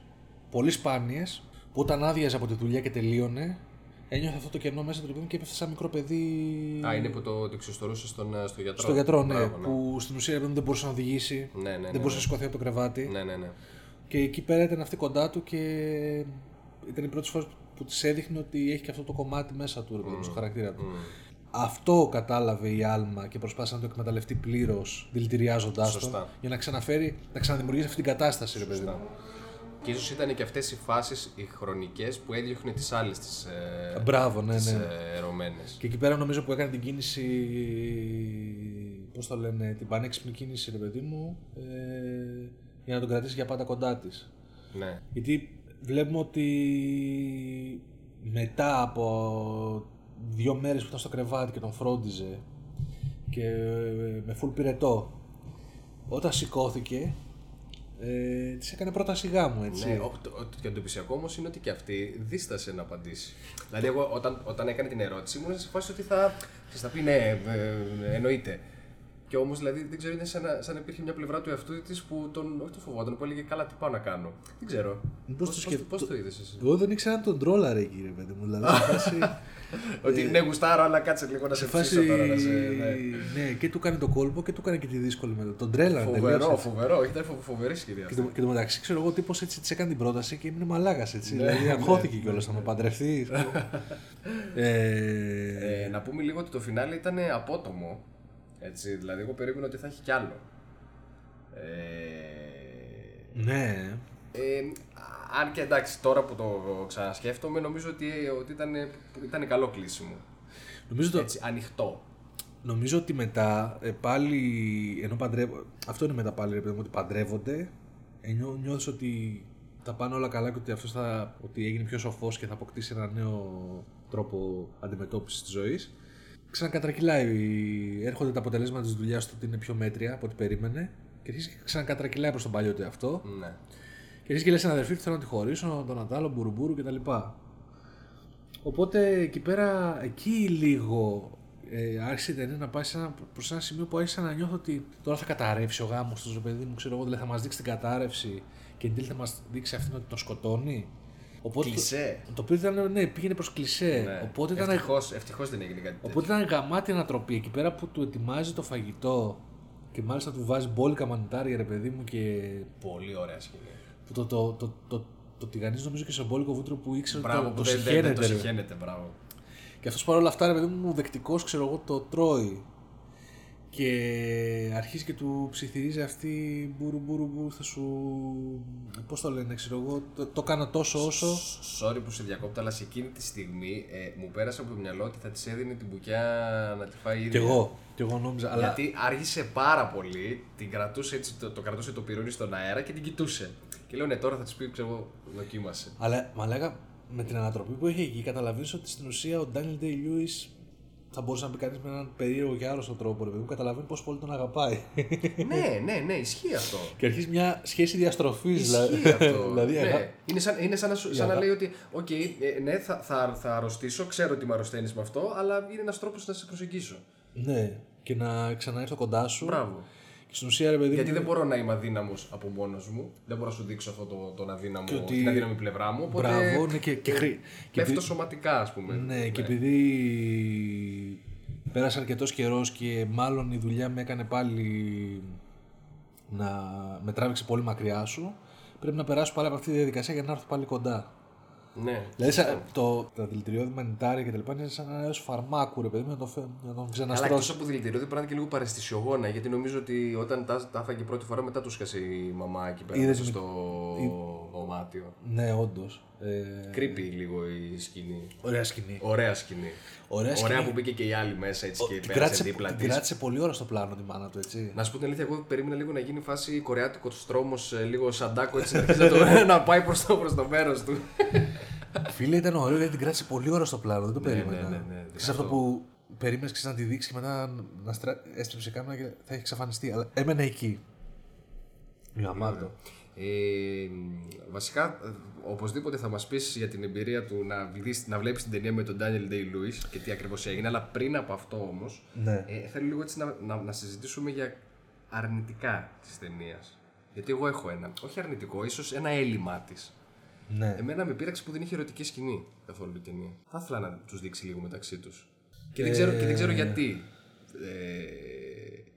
πολύ σπάνιες, που όταν άδειαζε από τη δουλειά και τελείωνε, ένιωθε αυτό το κενό μέσα του παιδί και έπεφτε σαν μικρό παιδί Α, είναι που το, το εξιστορούσε στον, ε, στο γιατρό. στο γιατρό, ναι, Μπράβο, που στην ουσία δεν μπορούσε να οδηγήσει, Ναι, ναι, ναι, δεν ναι. μπορούσε να σηκωθεί από το κρεβάτι. Ναι, ναι, ναι. Και εκεί πέρα ήταν αυτή κοντά του και ήταν η πρώτη φορά που της έδειχνε ότι έχει και αυτό το κομμάτι μέσα του, ρε παιδί μου, στο χαρακτήρα του. Αυτό κατάλαβε η Άλμα και προσπάθησε να το εκμεταλλευτεί πλήρως, δηλητηριάζοντάς το, Σωστά. για να ξαναφέρει, να ξαναδημιουργήσει αυτή την κατάσταση, ρε παιδί μου. Και ίσως ήταν και αυτές οι φάσεις οι χρονικές που έδιωχνε τις άλλες τις ε, Μπράβο, ναι, τις, ναι. ε, ερωμένες. Και εκεί πέρα νομίζω που έκανε την κίνηση. Πώς το λένε, την πανέξυπνη κίνηση, ρε παιδί μου, ε, για να τον κρατήσει για πάντα κοντά της. Ναι. Γιατί βλέπουμε ότι μετά από δύο μέρες που ήταν στο κρεβάτι και τον φρόντιζε και με φουλ πυρετό, όταν σηκώθηκε, ε, της έκανε πρόταση γάμου, έτσι. Ναι, ο, το, ο, και το εντυπωσιακό όμως είναι ότι και αυτή δίστασε να απαντήσει. Δηλαδή, εγώ όταν, όταν έκανε την ερώτηση, ήμουν σε φάση ότι θα, θα πει ναι, ε, ε, εννοείται. Και όμως δηλαδή δεν ξέρω, είναι σαν να, σαν να υπήρχε μια πλευρά του εαυτού της που τον, όχι τον φοβόταν, που έλεγε καλά τι πάω να κάνω. Δεν ξέρω. Μήπως Πώς, το πώς, σκεφ- πώς το είδες εσύ; Εγώ δεν ήξερα αν τον τρόλαρε εκεί, ρε παιδί μου. Δηλαδή, σε φάση, Ότι ναι, γουστάρω, αλλά κάτσε λίγο να σε σε φάση ψήσω τώρα. Να σε, ναι. ναι, και του κάνει το κόλπο και του κάνει και τη δύσκολη μετά. Τον τρέλανε τελείως, Φοβερό, έτσι. φοβερό. Ήταν φο- φοβερή σχεδία. Και το, και το μεταξύ, ξέρω εγώ, τύπος έτσι της έκανε την πρόταση και έμεινε μαλάκας έτσι. Ναι, δηλαδή, ναι. αγχώθηκε κιόλας να με παντρευτείς. ε, Ε, να πούμε λίγο ότι το φινάλε ήταν απότομο. Έτσι, δηλαδή, εγώ περίμενα ότι θα έχει κι άλλο. Ε, ναι. Ε, αν και εντάξει, τώρα που το ξανασκέφτομαι, νομίζω ότι, ότι ήταν, ήταν καλό κλείσιμο. Νομίζω, το, Έτσι, ανοιχτό. νομίζω ότι μετά ε, πάλι. Ενώ παντρεύω, αυτό είναι μετά πάλι, ρε παιδί μου, ότι παντρεύονται. Ε, νιώ, νιώθεις ότι θα πάνε όλα καλά και ότι αυτός θα, ότι έγινε πιο σοφός και θα αποκτήσει ένα νέο τρόπο αντιμετώπισης της ζωής. Ξανακατρακυλάει, έρχονται τα αποτελέσματα της δουλειάς του ότι είναι πιο μέτρια από ό,τι περίμενε και αρχίζει και ξανακατρακυλάει προς τον παλιό του εαυτό. Ναι. Και αρχίζει και λέει στην αδερφή του θέλω να τη χωρίσω, τον Αντάλλο, μπουρουμπουρου κτλ. Οπότε εκεί πέρα, εκεί λίγο ε, άρχισε η ταινία να πάει σε ένα, προς ένα σημείο που άρχισα να νιώθω ότι τώρα θα καταρρεύσει ο γάμος του, ρε παιδί μου, ξέρω εγώ, δηλαδή θα μας δείξει την κατάρρευση και εν τέλει θα μας δείξει αυτήν ότι τον σκοτώνει. Οπότε, Κλισέ. Το, το οποίο ήταν, ναι, πήγαινε προς κλισέ. Ναι. Οπότε ήταν, ευτυχώς, ευτυχώς δεν έγινε κάτι τέτοιο. οπότε ήταν γαμάτη ανατροπή. Εκεί πέρα που του ετοιμάζει το φαγητό και μάλιστα του βάζει μπόλικα μανιτάρια, ρε παιδί μου, και Πολύ ωραία σκηνή. που το, το, το, το, το τηγανίζεις νομίζω και σε μπόλικο βούτυρο που ήξερε ότι Μπράβο, το, που το δεν, δεν, δεν το συχαίνεται. ρε. συχαίνεται, μπράβο. Και αυτός παρόλα αυτά, ρε παιδί μου, δεκτικό, ξέρω εγώ, το τρώει. Και αρχίζει και του ψιθυρίζει αυτή μπουρου μπουρου μπουρου, θα σου. Πώς το λένε, ξέρω εγώ, το, το κάνω τόσο όσο. Sorry που σε διακόπτω, αλλά σε εκείνη τη στιγμή ε, μου πέρασε από το μυαλό ότι θα της έδινε την μπουκιά να τη φάει η Κι ίδια. εγώ, κι εγώ νόμιζα. Αλλά Γιατί άργησε πάρα πολύ, την κρατούσε έτσι, το, το κρατούσε το πυρούνι στον αέρα και την κοιτούσε. Και λέω ναι, τώρα θα της πει, ξέρω εγώ, δοκίμασε. Αλλά μα λέγα με την ανατροπή που έχει εκεί, καταλαβαίνεις ότι στην ουσία ο Daniel Day Lewis θα μπορούσε να πει κανείς με έναν περίεργο και άρρωστο τρόπο, ρε παιδί μου, καταλαβαίνει πόσο πολύ τον αγαπάει. ναι, ναι, ναι, ισχύει αυτό. και αρχίζει μια σχέση διαστροφής. Ισχύει αυτό. δηλαδή, αγα- ναι. Είναι σαν, είναι σαν, να, σου- σαν να αγα- λέει ότι, οκ, ε, ναι, θα, θα, θα αρρωστήσω, ξέρω ότι με αρρωσταίνεις με αυτό, αλλά είναι ένας τρόπος να σε προσεγγίσω. Ναι, και να ξαναέρθω κοντά σου. Μπράβο. Και στην ουσία, ρε παιδί Γιατί μου, δεν μπορώ να είμαι αδύναμος από μόνος μου. Δεν μπορώ να σου δείξω αυτό το, τον αδύναμο, Και ότι- την αδύναμη πλευρά μου. Οπότε Μπράβο, ναι, και, και, χρή... και, πέφτω επει- σωματικά, ας πούμε. ναι, και επειδή πέρασε αρκετός καιρός και μάλλον η δουλειά με έκανε πάλι να με τράβηξε πολύ μακριά σου, πρέπει να περάσω πάλι από αυτή τη διαδικασία για να έρθω πάλι κοντά. Ναι. Δηλαδή, σαν, το, τα δηλητηριώδη μανιτάρια και τα λοιπά είναι σαν ένα είδος φαρμάκου, ρε παιδί μου, να τον, φε- να τον Αλλά ξαναστρώσει. εκτός από δηλητηριώδη πρέπει να είναι και λίγο παρεστησιογόνα. Γιατί νομίζω ότι όταν τα, τα έφαγε πρώτη φορά μετά τους σκάσε η μαμά εκεί πέρα Είδες μέσα μη- στο δωμάτιο. Ναι, όντως. Ε, Κρύπη λίγο η σκηνή. ωραία σκηνή. Ωραία σκηνή. Ωραία σκηνή. που μπήκε και η άλλη μέσα έτσι και Την πέρασε κράτησε, δίπλα την της. κράτησε πολύ ώρα στο πλάνο τη μάνα του, έτσι. Να σου πω την αλήθεια, εγώ περίμενα λίγο να γίνει φάση κορεάτικος τρόμο, λίγο σαντάκο έτσι να, αρχίσει να, το, να πάει προς το, προς το μέρος του. Φίλε, ήταν ωραίο γιατί την κράτησε πολύ ώρα στο πλάνο, δεν το περίμενα. ναι, ναι, ναι. Ξέρεις αυτό που περίμενες να τη δείξεις και μετά να στρα... έστρεψε κάμερα και θα έχει εξαφανιστεί. Αλλά έμενε εκεί. Γαμάτο. Ε, βασικά, ε, οπωσδήποτε θα μας πεις για την εμπειρία του να, δεις, να βλέπεις την ταινία με τον Daniel Day-Lewis και τι ακριβώς έγινε, αλλά πριν από αυτό όμως, Ναι. ε, θέλω λίγο έτσι να, να, να συζητήσουμε για αρνητικά της ταινίας. Γιατί εγώ έχω ένα, όχι αρνητικό, ίσως ένα έλλειμμα της. Ναι. Εμένα με πείραξε που δεν είχε ερωτική σκηνή καθόλου η ταινία. Θα ήθελα να τους δείξει λίγο μεταξύ τους. Και, δεν, ξέρω, και δεν ξέρω γιατί ε,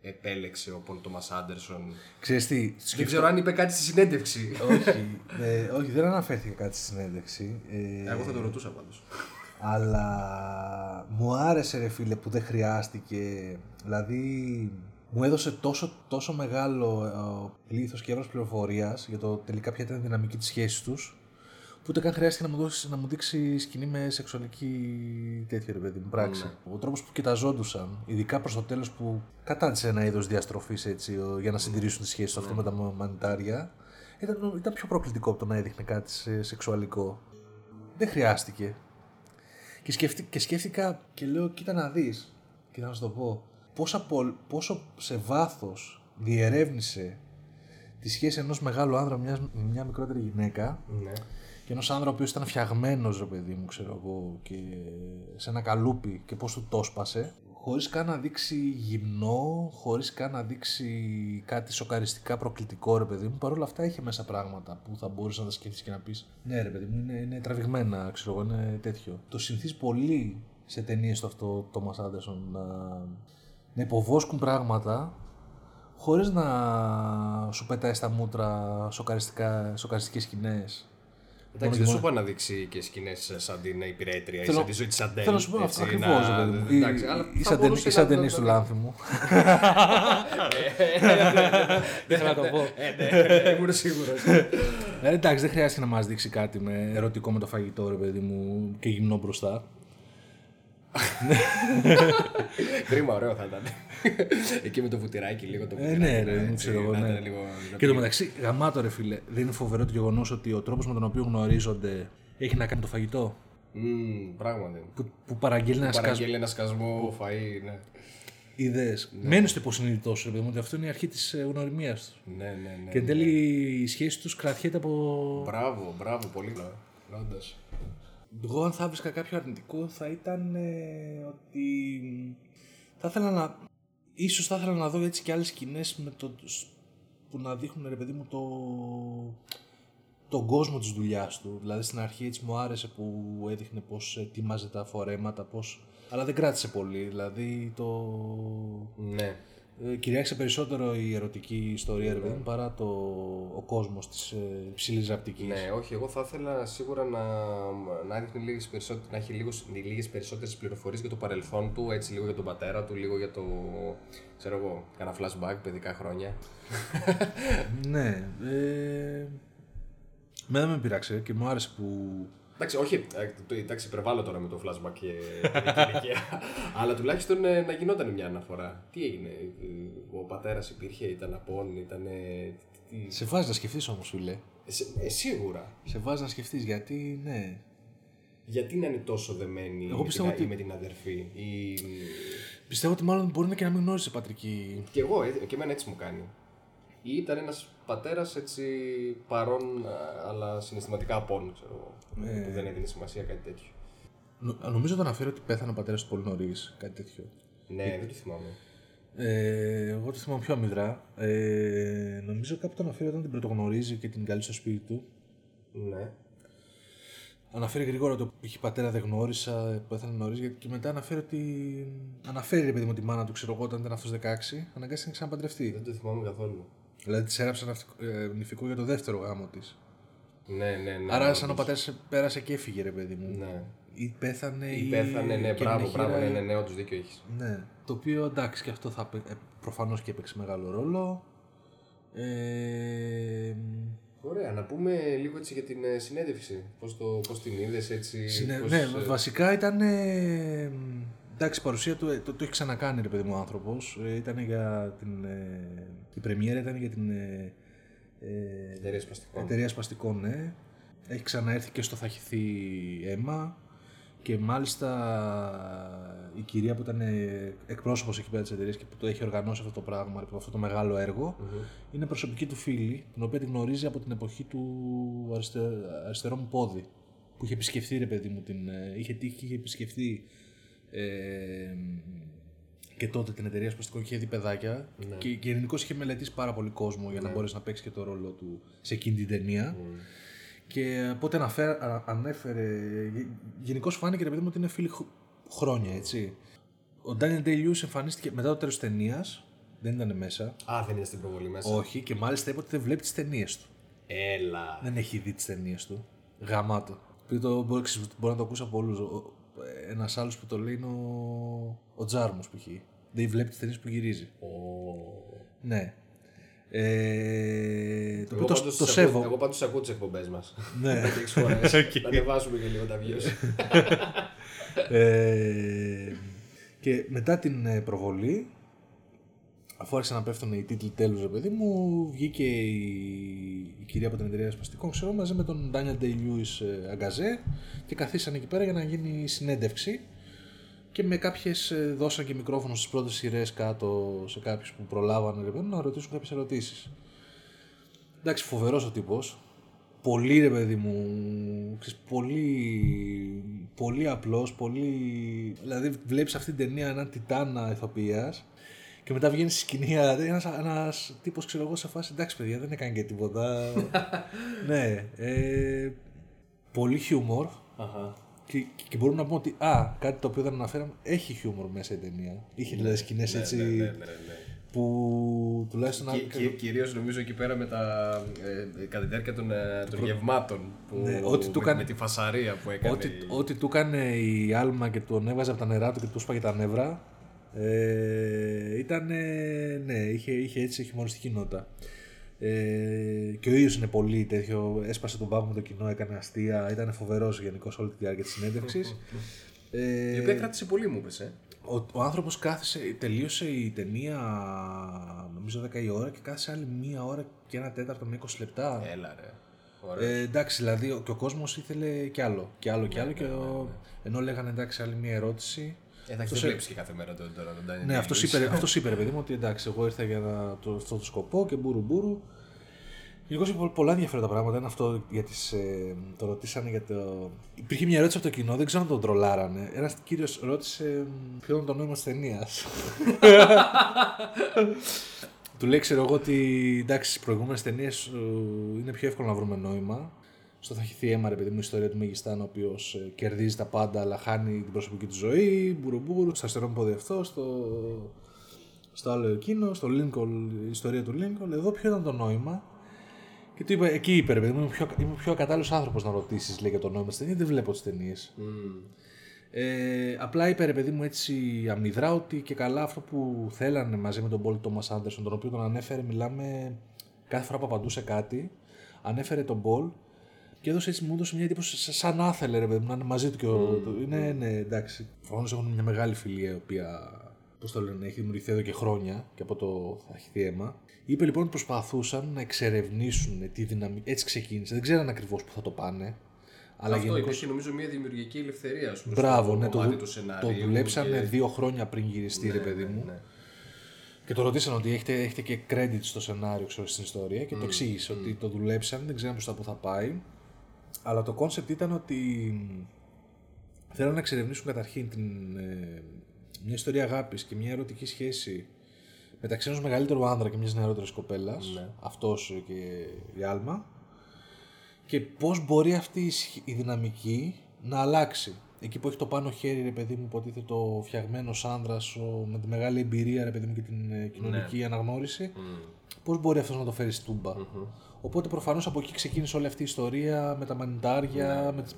επέλεξε ο Πολ Τόμας Άντερσον. Ξέρεις τι, Δεν ξέρω αν είπε κάτι στη συνέντευξη. όχι, ε, όχι, δεν αναφέρθηκε κάτι στη συνέντευξη. Ε, Εγώ θα το ρωτούσα πάντως. αλλά μου άρεσε ρε φίλε που δεν χρειάστηκε. Δηλαδή μου έδωσε τόσο, τόσο μεγάλο ε, πλήθος και εύρος πληροφορίας για το τελικά ποια ήταν η δυναμική της σχέσης τους που ούτε καν χρειάστηκε να μου, δώσεις, να μου δείξει σκηνή με σεξουαλική τέτοια ρε παιδί μου πράξη. Ναι. Ο τρόπος που κοιταζόντουσαν, ειδικά προς το τέλος που κατάντησε ένα είδος διαστροφής έτσι, ο- για να συντηρήσουν τη σχέση του αυτό με τα μανιτάρια, ήταν, ήταν πιο προκλητικό από το να έδειχνε κάτι σε- σεξουαλικό. Δεν χρειάστηκε. Και, σκεφτεί, και σκέφτηκα και λέω, κοίτα να δεις, κοίτα να σου το πω, πόσα, πο- πόσο σε βάθος διερεύνησε τη σχέση ενός μεγάλου άνδρα με μια, με μια μικρότερη γυναίκα Ναι. Και ενός άνδρα ο οποίος ήταν φτιαγμένος ρε παιδί μου ξέρω εγώ και σε ένα καλούπι και πώς του το σπάσε χωρίς καν να δείξει γυμνό, χωρίς καν να δείξει κάτι σοκαριστικά προκλητικό ρε παιδί μου παρόλα αυτά είχε μέσα πράγματα που θα μπορούσες να τα σκεφτείς και να πεις ναι ρε παιδί μου είναι, είναι τραβηγμένα ξέρω εγώ είναι τέτοιο το συνηθίζει πολύ σε ταινίες το αυτό το Thomas Anderson να, να υποβόσκουν πράγματα χωρίς να σου πετάει στα μούτρα σοκαριστικά, σοκαριστικές σκηνές. Εντάξει, δεν σου είπα να δείξει και σκηνές σαν την υπηρέτρια ή Θέλω- σαν τη ζωή της Αντέλ. Θέλω να σου πω αυτό έτσι, ακριβώς, να- ρε παιδί μου. εντάξει, Ή- αλλά ή θα σαν ταινί- μπορούσε ή σαν να- ταινίες του Λάνθιμου. Δεν θα το πω. Ε, ναι, ήμουν σίγουρος. Ε, εντάξει, δεν χρειάζεται να μας δείξει κάτι με ερωτικό με το φαγητό, ρε παιδί μου, και γυμνό μπροστά. Κρίμα, ωραίο θα ήταν. Εκεί με το βουτυράκι λίγο το Ε, βουτυράκι. ναι, ρε, έτσι, δεν ξέρω εγώ, να ναι. ήταν λίγο- να Και το πει- μεταξύ, γαμάτο ρε φίλε, δεν είναι φοβερό το γεγονός ότι ο τρόπος με τον οποίο γνωρίζονται έχει να κάνει με το φαγητό. Μμμ, Πράγματι. Που, που παραγγέλνει ένα σκάσμα. Παραγγέλει ένα σκασμό φαΐ, ναι. Ιδέες. Μένει στο υποσυνείδητό σου, ρε παιδί μου, ότι αυτό είναι η αρχή της ε, γνωριμίας του. Ναι, ναι, ναι. Και εν τέλει η σχέση τους κρατιέται από Μπράβο, μπράβο, πολύ καλό. Όντως. Εγώ αν θα βρίσκα κάποιο αρνητικό θα ήταν ε, ότι θα ήθελα να... Ίσως θα ήθελα να δω έτσι και άλλες σκηνές με το, που να δείχνουν ρε παιδί μου το, τον κόσμο της δουλειάς του. Δηλαδή στην αρχή έτσι μου άρεσε που έδειχνε πώς ετοιμάζε τα φορέματα, πώς... Αλλά δεν κράτησε πολύ, δηλαδή το... Ναι. Ε, κυριάρχησε περισσότερο η ερωτική ιστορία ρε παιδί μου παρά το, ο κόσμος της ε, υψηλής ραπτικής. Ναι, όχι, εγώ θα ήθελα σίγουρα να, να, έδειχνε λίγες περισσότερες, να έχει λίγους, λίγες περισσότερες πληροφορίες για το παρελθόν του, έτσι λίγο για τον πατέρα του, λίγο για το, ξέρω εγώ, κάνα flashback, παιδικά χρόνια. Ναι. Ε, με δεν με πειράξε και μου άρεσε που. Εντάξει, όχι, ε, το- εντάξει, υπερβάλλω τώρα με το flashback και την ηλικία. Αλλά τουλάχιστον ε, να γινόταν μια αναφορά. Τι έγινε, ε, ο πατέρας υπήρχε, ήταν απόν, ήταν. Τι, Σε βάζεις να σκεφτείς όμως, σου λέει. ε, σε- ε, σίγουρα. Σε βάζεις να σκεφτείς γιατί, ναι. Γιατί να είναι τόσο δεμένη Εγώ με, πιστεύω την, ότι- ή με την αδερφή. Ή... Πιστεύω ότι μάλλον μπορεί να και να μην γνώρισε πατρική. Και εγώ, ε, και εμένα έτσι μου κάνει. Ή ήταν ένας πατέρας έτσι παρόν, α, αλλά συναισθηματικά απόν, ξέρω εγώ. Ε. Που δεν έδινε σημασία κάτι τέτοιο. Νο- νομίζω το αναφέρει ότι πέθανε ο πατέρας του πολύ νωρίς, κάτι τέτοιο. Ναι, δεν το θυμάμαι. Ε, εγώ το θυμάμαι πιο αμυδρά. Ε, νομίζω κάπου το αναφέρει όταν την πρωτογνωρίζει και την καλεί στο σπίτι του. Ναι. Αναφέρει γρήγορα το π.χ. πατέρα δεν γνώρισα, πέθανε νωρίς. γιατί- Και μετά αναφέρει ότι. Αναφέρει ρε παιδί μου τη μάνα του, ξέρω εγώ, όταν ήταν αυτός 16, αναγκάστηκε να ξαναπαντρευτεί. Δεν το θυμάμαι καθόλου. Δηλαδή της έραψε ναυτικό- ε, νηφικό για το δεύτερο γάμο της. Ναι, ναι, ναι. Άρα, ναι, σαν ο όντως. πατέρας πέρασε και έφυγε, ρε παιδί μου. Ναι. Ή πέθανε ή. Ή πέθανε, ναι, και μπράβο, είναι μπράβο, χείρα- ναι, ναι, ναι, όντως δίκιο έχεις. Ναι. Το οποίο εντάξει και αυτό θα προφανώς και έπαιξε μεγάλο ρόλο. Ε, Ωραία, να πούμε λίγο έτσι για την ε, συνέντευξη. Πώς, το, πώς την είδες έτσι. συνε- πώς, ναι, ε, βασικά ήταν. ε, εντάξει, η παρουσία του ε, το, το έχει ξανακάνει ρε παιδί μου ο άνθρωπος. ήταν για την. Ε, η πρεμιέρα ήταν για την. Ε, ε, εταιρείες πλαστικών. Εταιρεία Σπαστικών, ναι. Έχει ξαναέρθει και στο Θα χυθεί αίμα. Και μάλιστα η κυρία που ήταν εκπρόσωπος εκεί πέρα της εταιρείας και που το έχει οργανώσει αυτό το πράγμα, αυτό το μεγάλο έργο, είναι προσωπική του φίλη, την οποία την γνωρίζει από την εποχή του αριστε, αριστερό μου πόδι. Που είχε επισκεφθεί, ρε παιδί μου, την, ε, είχε τύχει και είχε επισκεφθεί ε, και τότε την εταιρεία Σπαστικών και είχε δει παιδάκια. Και, και γενικώς είχε μελετήσει πάρα πολύ κόσμο για να μπορέσει να παίξει και το ρόλο του σε εκείνη την ταινία. Και οπότε αναφέρε, α- ανέφερε. Γενικώς φάνηκε ρε παιδί μου ότι είναι φίλοι χ- χρόνια, έτσι. Ο Daniel Day-Lewis εμφανίστηκε μετά το τέλος της ταινίας. Δεν ήταν μέσα. Α, δεν είναι στην προβολή μέσα. Όχι, και μάλιστα είπε ότι δεν βλέπει τις ταινίες του. Έλα. Δεν έχει δει τις ταινίες του. Γαμάτο. Που το μπορεί, ξέρεις, μπορείς να το ακούσει από όλους. Ένας άλλος που το λέει είναι ο, ο Τζάρμος π.χ. Δεν βλέπει τις ταινίες που γυρίζει. Ο... Ναι. Ε, το Εγώ οποίο το, πάντως το τις σέβω. ακούω- Εγώ πάντως ακούω τις εκπομπές μας. Ναι. Μερικές φορές. Να ανεβάσουμε και λίγο τα views. Ε, και μετά την ε, προβολή, αφού άρχισαν να πέφτουν οι τίτλοι τέλους, ρε παιδί μου, βγήκε η, η κυρία από την εταιρεία σπαστικών, ξέρω, μαζί με τον Daniel Day-Lewis ε, Αγκαζέ και καθίσαν εκεί πέρα για να γίνει συνέντευξη και με κάποιες ε, δώσαν και μικρόφωνο στις πρώτες σειρές κάτω σε κάποιους που προλάβανε ρε παιδί μου, να ρωτήσουν κάποιες ερωτήσεις. Εντάξει, φοβερός ο τύπος. Πολύ ρε παιδί μου, ξέρεις, πολύ, πολύ απλός, πολύ... Δηλαδή βλέπεις αυτή την ταινία έναν τιτάνα ηθοποιίας και μετά βγαίνει στη σκηνή δηλαδή, ένας, ένας τύπος ξέρω εγώ σε φάση εντάξει παιδιά δεν έκανε και τίποτα. ναι, ε, πολύ χιούμορ Αχα. και, και μπορούμε να πούμε ότι α, κάτι το οποίο δεν αναφέραμε, έχει χιούμορ μέσα η ταινία. Είχε δηλαδή σκηνές έτσι Ναι, ναι, ναι, ναι, ναι. που τουλάχιστον... Κι- κι- Κυρίως νομίζω εκεί πέρα με τα, ε, κατά τη διάρκεια των, ε, των γευμάτων που, Ναι, ό,τι του με, κάνει- με τη φασαρία που έκανε. Ό,τι, η- ό,τι του έκανε η Άλμα και τον έβαζε από τα νερά του και του σπάγε τα νεύρα ε, ήταν, ναι, είχε, είχε έτσι χειμωνιστική νότα. Ε, και ο ίδιος είναι πολύ τέτοιο, έσπασε τον πάγο με το κοινό, έκανε αστεία, ήταν φοβερός γενικώς όλη τη διάρκεια της συνέντευξης. ε, Η οποία κράτησε πολύ μου είπες, ε. ο, ο άνθρωπος κάθισε, τελείωσε η ταινία νομίζω 10 η ώρα και κάθισε άλλη μία ώρα και ένα τέταρτο με 20 λεπτά. Έλα ρε. Ωραία. Ε, εντάξει, δηλαδή ο- και ο κόσμος ήθελε κι άλλο. Κι άλλο, κι άλλο. και ο... Ενώ λέγανε εντάξει, άλλη μια ερώτηση. Ε, εντάξει, δεν βλέπεις και κάθε μέρα τον, τώρα τον Daniel Ναι, αυτός Day-Lewis. είπε, αυτός είπε, ρε παιδί μου, ότι εντάξει, εγώ ήρθα για να, το, αυτό το σκοπό και μπούρου μπούρου. Γενικώς είπε πολλά ενδιαφέροντα πράγματα. Είναι αυτό για τις, ε, το ρωτήσανε για το. Υπήρχε μια ερώτηση από το κοινό, δεν ξέρω αν τον τρολάρανε. Ένας κύριος ρώτησε μ, ποιο είναι το νόημα της ταινίας. Του λέει, ξέρω εγώ, ότι εντάξει, στις προηγούμενες ταινίες είναι πιο εύκολο να βρούμε νόημα. Στο θα χυθεί αίμα, ρε παιδί μου, η ιστορία του Μεγιστάν, ο οποίος κερδίζει τα πάντα, αλλά χάνει την προσωπική του ζωή. Μπουρουμπουρου, στο αστερό πόδι αυτό, στο, στο άλλο εκείνο, στο Lincoln, η ιστορία του Lincoln. Εδώ ποιο ήταν το νόημα. Και του είπα, εκεί είπε, ρε παιδί μου, είμαι πιο, είμαι πιο ακατάλληλος άνθρωπος να ρωτήσεις για το νόημα της ταινίας, δεν βλέπω τις ταινίες. Μμμ. Ε, απλά είπε ρε παιδί μου έτσι αμυδρά ότι και καλά αυτό που θέλανε μαζί με τον Πολ Τόμα Άντερσον, τον οποίο τον ανέφερε, μιλάμε κάθε φορά που απαντούσε κάτι, ανέφερε τον Πολ και έδωσε έτσι, μου έδωσε μια εντύπωση σαν- σαν να ήθελε ρε παιδί μου να είναι μαζί του. Και ο, το- είναι, ναι, εντάξει. Προφανώς έχουν μια μεγάλη φιλία η οποία πώς το λένε, έχει δημιουργηθεί εδώ και χρόνια και από το θα έχει αίμα. Είπε λοιπόν ότι προσπαθούσαν να εξερευνήσουν τη δυναμική. Έτσι ξεκίνησε. Δεν ξέραν ακριβώς που θα το πάνε. Αλλά Αυτό γενικώς- υπήρχε νομίζω μια δημιουργική ελευθερία σου. Μπράβο, στο ναι, το, κομμάτι δου- του το σενάριου δουλέψανε και- δύο χρόνια πριν γυριστεί, ρε παιδί μου. ναι. Και το ρωτήσαν ότι έχετε, έχετε και credit στο σενάριο, ξέρω, στην ιστορία και το εξήγησε ότι το δουλέψαν, δεν ξέραν προς τα που θα πάει. Αλλά το concept ήταν ότι θέλουν να εξερευνήσουν καταρχήν την, ε, μια ιστορία αγάπης και μια ερωτική σχέση μεταξύ ενός μεγαλύτερου άνδρα και μιας νεαρότερης κοπέλας, Ναι. αυτός και η Άλμα, και πώς μπορεί αυτή η σχ- η δυναμική να αλλάξει. Εκεί που έχει το πάνω χέρι, ρε παιδί μου, υποτίθεται το φτιαγμένο άνδρας με τη μεγάλη εμπειρία, ρε παιδί μου, και την ε, κοινωνική αναγνώριση, Μμ. πώς μπορεί αυτός να το φέρει στούμπα. Οπότε προφανώς από εκεί ξεκίνησε όλη αυτή η ιστορία με τα μανιτάρια, με τις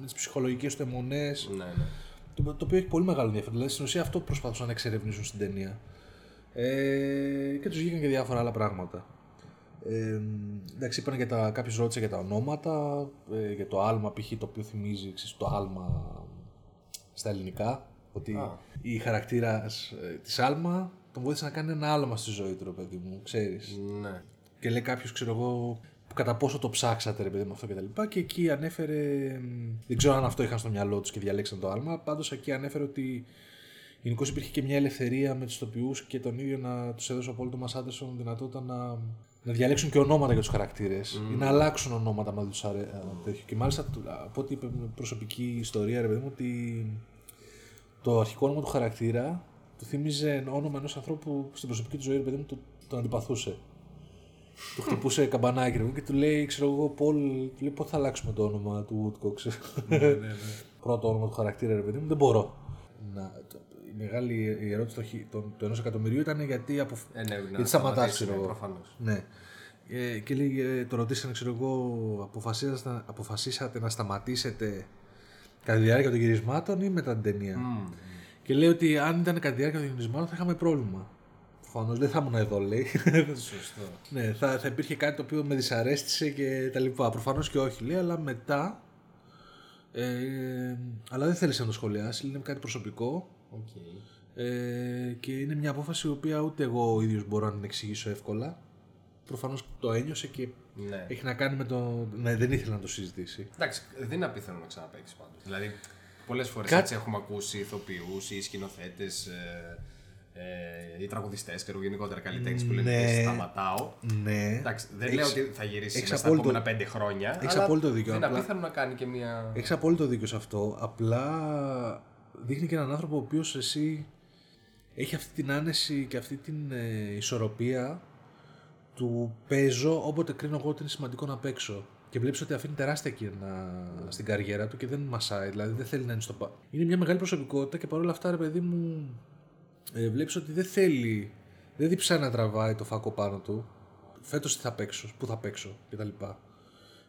με τις ψυχολογικές του αιμονές. Ναι, ναι. Το, το οποίο έχει πολύ μεγάλο ενδιαφέρον. Δηλαδή στην ουσία αυτό προσπαθούσαν να εξερευνήσουν στην ταινία. Ε, και τους βγήκαν και διάφορα άλλα πράγματα. Ε, εντάξει, είπαν για τα, κάποιος ρώτησε για τα ονόματα, ε, για το άλμα π.χ. το οποίο θυμίζει ξέρεις, το άλμα στα ελληνικά. Ότι Α. η χαρακτήρας ε, της άλμα τον βοήθησε να κάνει ένα άλμα στη ζωή του, ρε παιδί μου, ξέρεις. Ναι. Και λέει κάποιος, ξέρω εγώ, που κατά πόσο το ψάξατε, ρε παιδί μου, αυτό και τα λοιπά. Και εκεί ανέφερε. μ, Δεν ξέρω αν αυτό είχαν στο μυαλό τους και διαλέξαν το άλμα. Πάντως εκεί ανέφερε ότι γενικώ υπήρχε και μια ελευθερία με τους τοπιούς και τον ίδιο να τους έδωσε ο Πόλτο Μα Άντερσον δυνατότητα να, να διαλέξουν και ονόματα για τους χαρακτήρες ή να αλλάξουν ονόματα με τους αρέ... τέτοιο. Και μάλιστα του- από ό,τι είπε με προσωπική ιστορία, ρε παιδί μου, ότι το αρχικό όνομα του χαρακτήρα του θύμιζε όνομα ενός ανθρώπου που στην προσωπική του ζωή, ρε παιδί μου, το- τον αντιπαθούσε. Του χτυπούσε καμπανάκι ρε παιδί μου, και του λέει, ξέρω εγώ, Πολ, του λέει πότε θα αλλάξουμε το όνομα του Woodcock. ξέρω. Πρώτο όνομα του χαρακτήρα, ρε παιδί μου, δεν μπορώ. Να, το, η μεγάλη η ερώτηση του, χι- των- του ενός εκατομμυρίου ήταν γιατί, αποφ... Ε, ναι, να γιατί σταματάς, σταματήσεις, ξέρω ναι, εγώ. προφανώς. Ναι. Ε, και λέει, ε, το ρωτήσανε, ξέρω εγώ, αποφασίσατε, αποφασίσατε να σταματήσετε κατά τη διάρκεια των γυρισμάτων ή μετά την ταινία. Μμ. Και λέει ότι αν ήταν κατά τη διάρκεια των γυμνασμάτων θα είχαμε πρόβλημα. Προφανώ δεν θα ήμουν εδώ, λέει. Σωστό. ναι, θα, θα υπήρχε κάτι το οποίο με δυσαρέστησε και τα λοιπά. Προφανώς και όχι, λέει, αλλά μετά. Ε, αλλά δεν θέλησε να το σχολιάσεις, είναι κάτι προσωπικό. Okay. Ε, και είναι μια απόφαση η οποία ούτε εγώ ο ίδιος μπορώ να την εξηγήσω εύκολα. Προφανώς το ένιωσε και Ναι. έχει να κάνει με το... Ναι, δεν ήθελε να το συζητήσει. Εντάξει, δεν είναι απίθανο να ξαναπέξει πάντως. Δηλαδή, πολλές φορές Κάτι- έτσι έχουμε ακούσει ηθοποιούς ή σκηνοθέτες ε, ε, ή τραγουδιστές και γενικότερα καλλιτέχνες που λένε Ναι. ότι σταματάω. Ναι. Εντάξει, δεν Έχεις- λέω ότι θα γυρίσει έχεις μέσα στα απόλυτο- επόμενα πέντε χρόνια. έχεις αλλά απόλυτο δίκιο, Δεν είναι απλά- απίθανο να κάνει και μια. Έχεις απόλυτο δίκιο σε αυτό. Απλά δείχνει και έναν άνθρωπο ο οποίος εσύ έχει αυτή την άνεση και αυτή την ε, ισορροπία του παίζω όποτε κρίνω εγώ ότι είναι σημαντικό να παίξω. Και βλέπεις ότι αφήνει τεράστια κενά στην καριέρα του και δεν μασάει, δηλαδή δεν θέλει να είναι στο πα. Είναι μια μεγάλη προσωπικότητα και παρόλα αυτά, ρε παιδί μου, ε, βλέπεις ότι δεν θέλει, δεν διψάει να τραβάει το φάκο πάνω του. Φέτος τι θα παίξω, πού θα παίξω κτλ.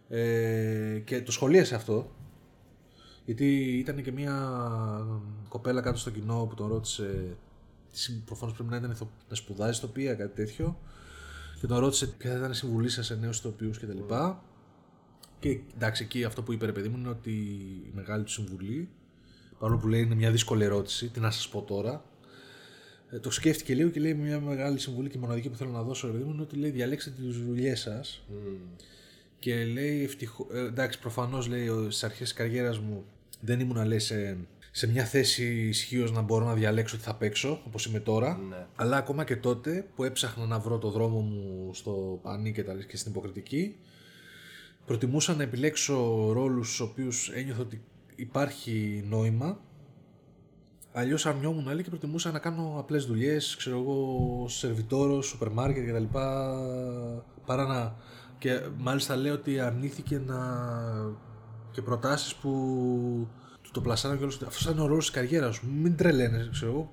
Ε, και το σχολίασε αυτό γιατί ήταν και μια κοπέλα κάτω στο κοινό που τον ρώτησε. Προφανώς πρέπει να, ήταν ηθο- να σπουδάζει ηθοποιία, κάτι τέτοιο. Και τον ρώτησε ποια θα ήταν η συμβουλή σας σε νέους ηθοποιούς κτλ. Και εντάξει, εκεί αυτό που είπε ρε παιδί μου είναι ότι η μεγάλη του συμβουλή, παρόλο που λέει είναι μια δύσκολη ερώτηση, τι να σας πω τώρα, ε, το σκέφτηκε λίγο και λέει μια μεγάλη συμβουλή και η μοναδική που θέλω να δώσω ρε παιδί μου είναι ότι λέει διαλέξτε τις δουλειές σας και λέει ευτυχώ. Ε, εντάξει, προφανώς λέει στις αρχές της καριέρας μου δεν ήμουν λέει σε, σε μια θέση ισχύως να μπορώ να διαλέξω τι θα παίξω όπως είμαι τώρα. Ναι. Αλλά ακόμα και τότε που έψαχνα να βρω το δρόμο μου στο πανί και, τα, και στην υποκριτική, προτιμούσα να επιλέξω ρόλους στους οποίους ένιωθα ότι υπάρχει νόημα Αλλιώς αρνιόμουν άλλη και προτιμούσα να κάνω απλές δουλειές, ξέρω εγώ, σερβιτόρος, σούπερ μάρκετ κτλ. Παρά να. Και μάλιστα λέει ότι αρνήθηκε να. και προτάσεις που του το πλασάραν κιόλα. Αυτός ήταν ο ρόλος της καριέρας σου. Μην τρελαίνε, ξέρω εγώ.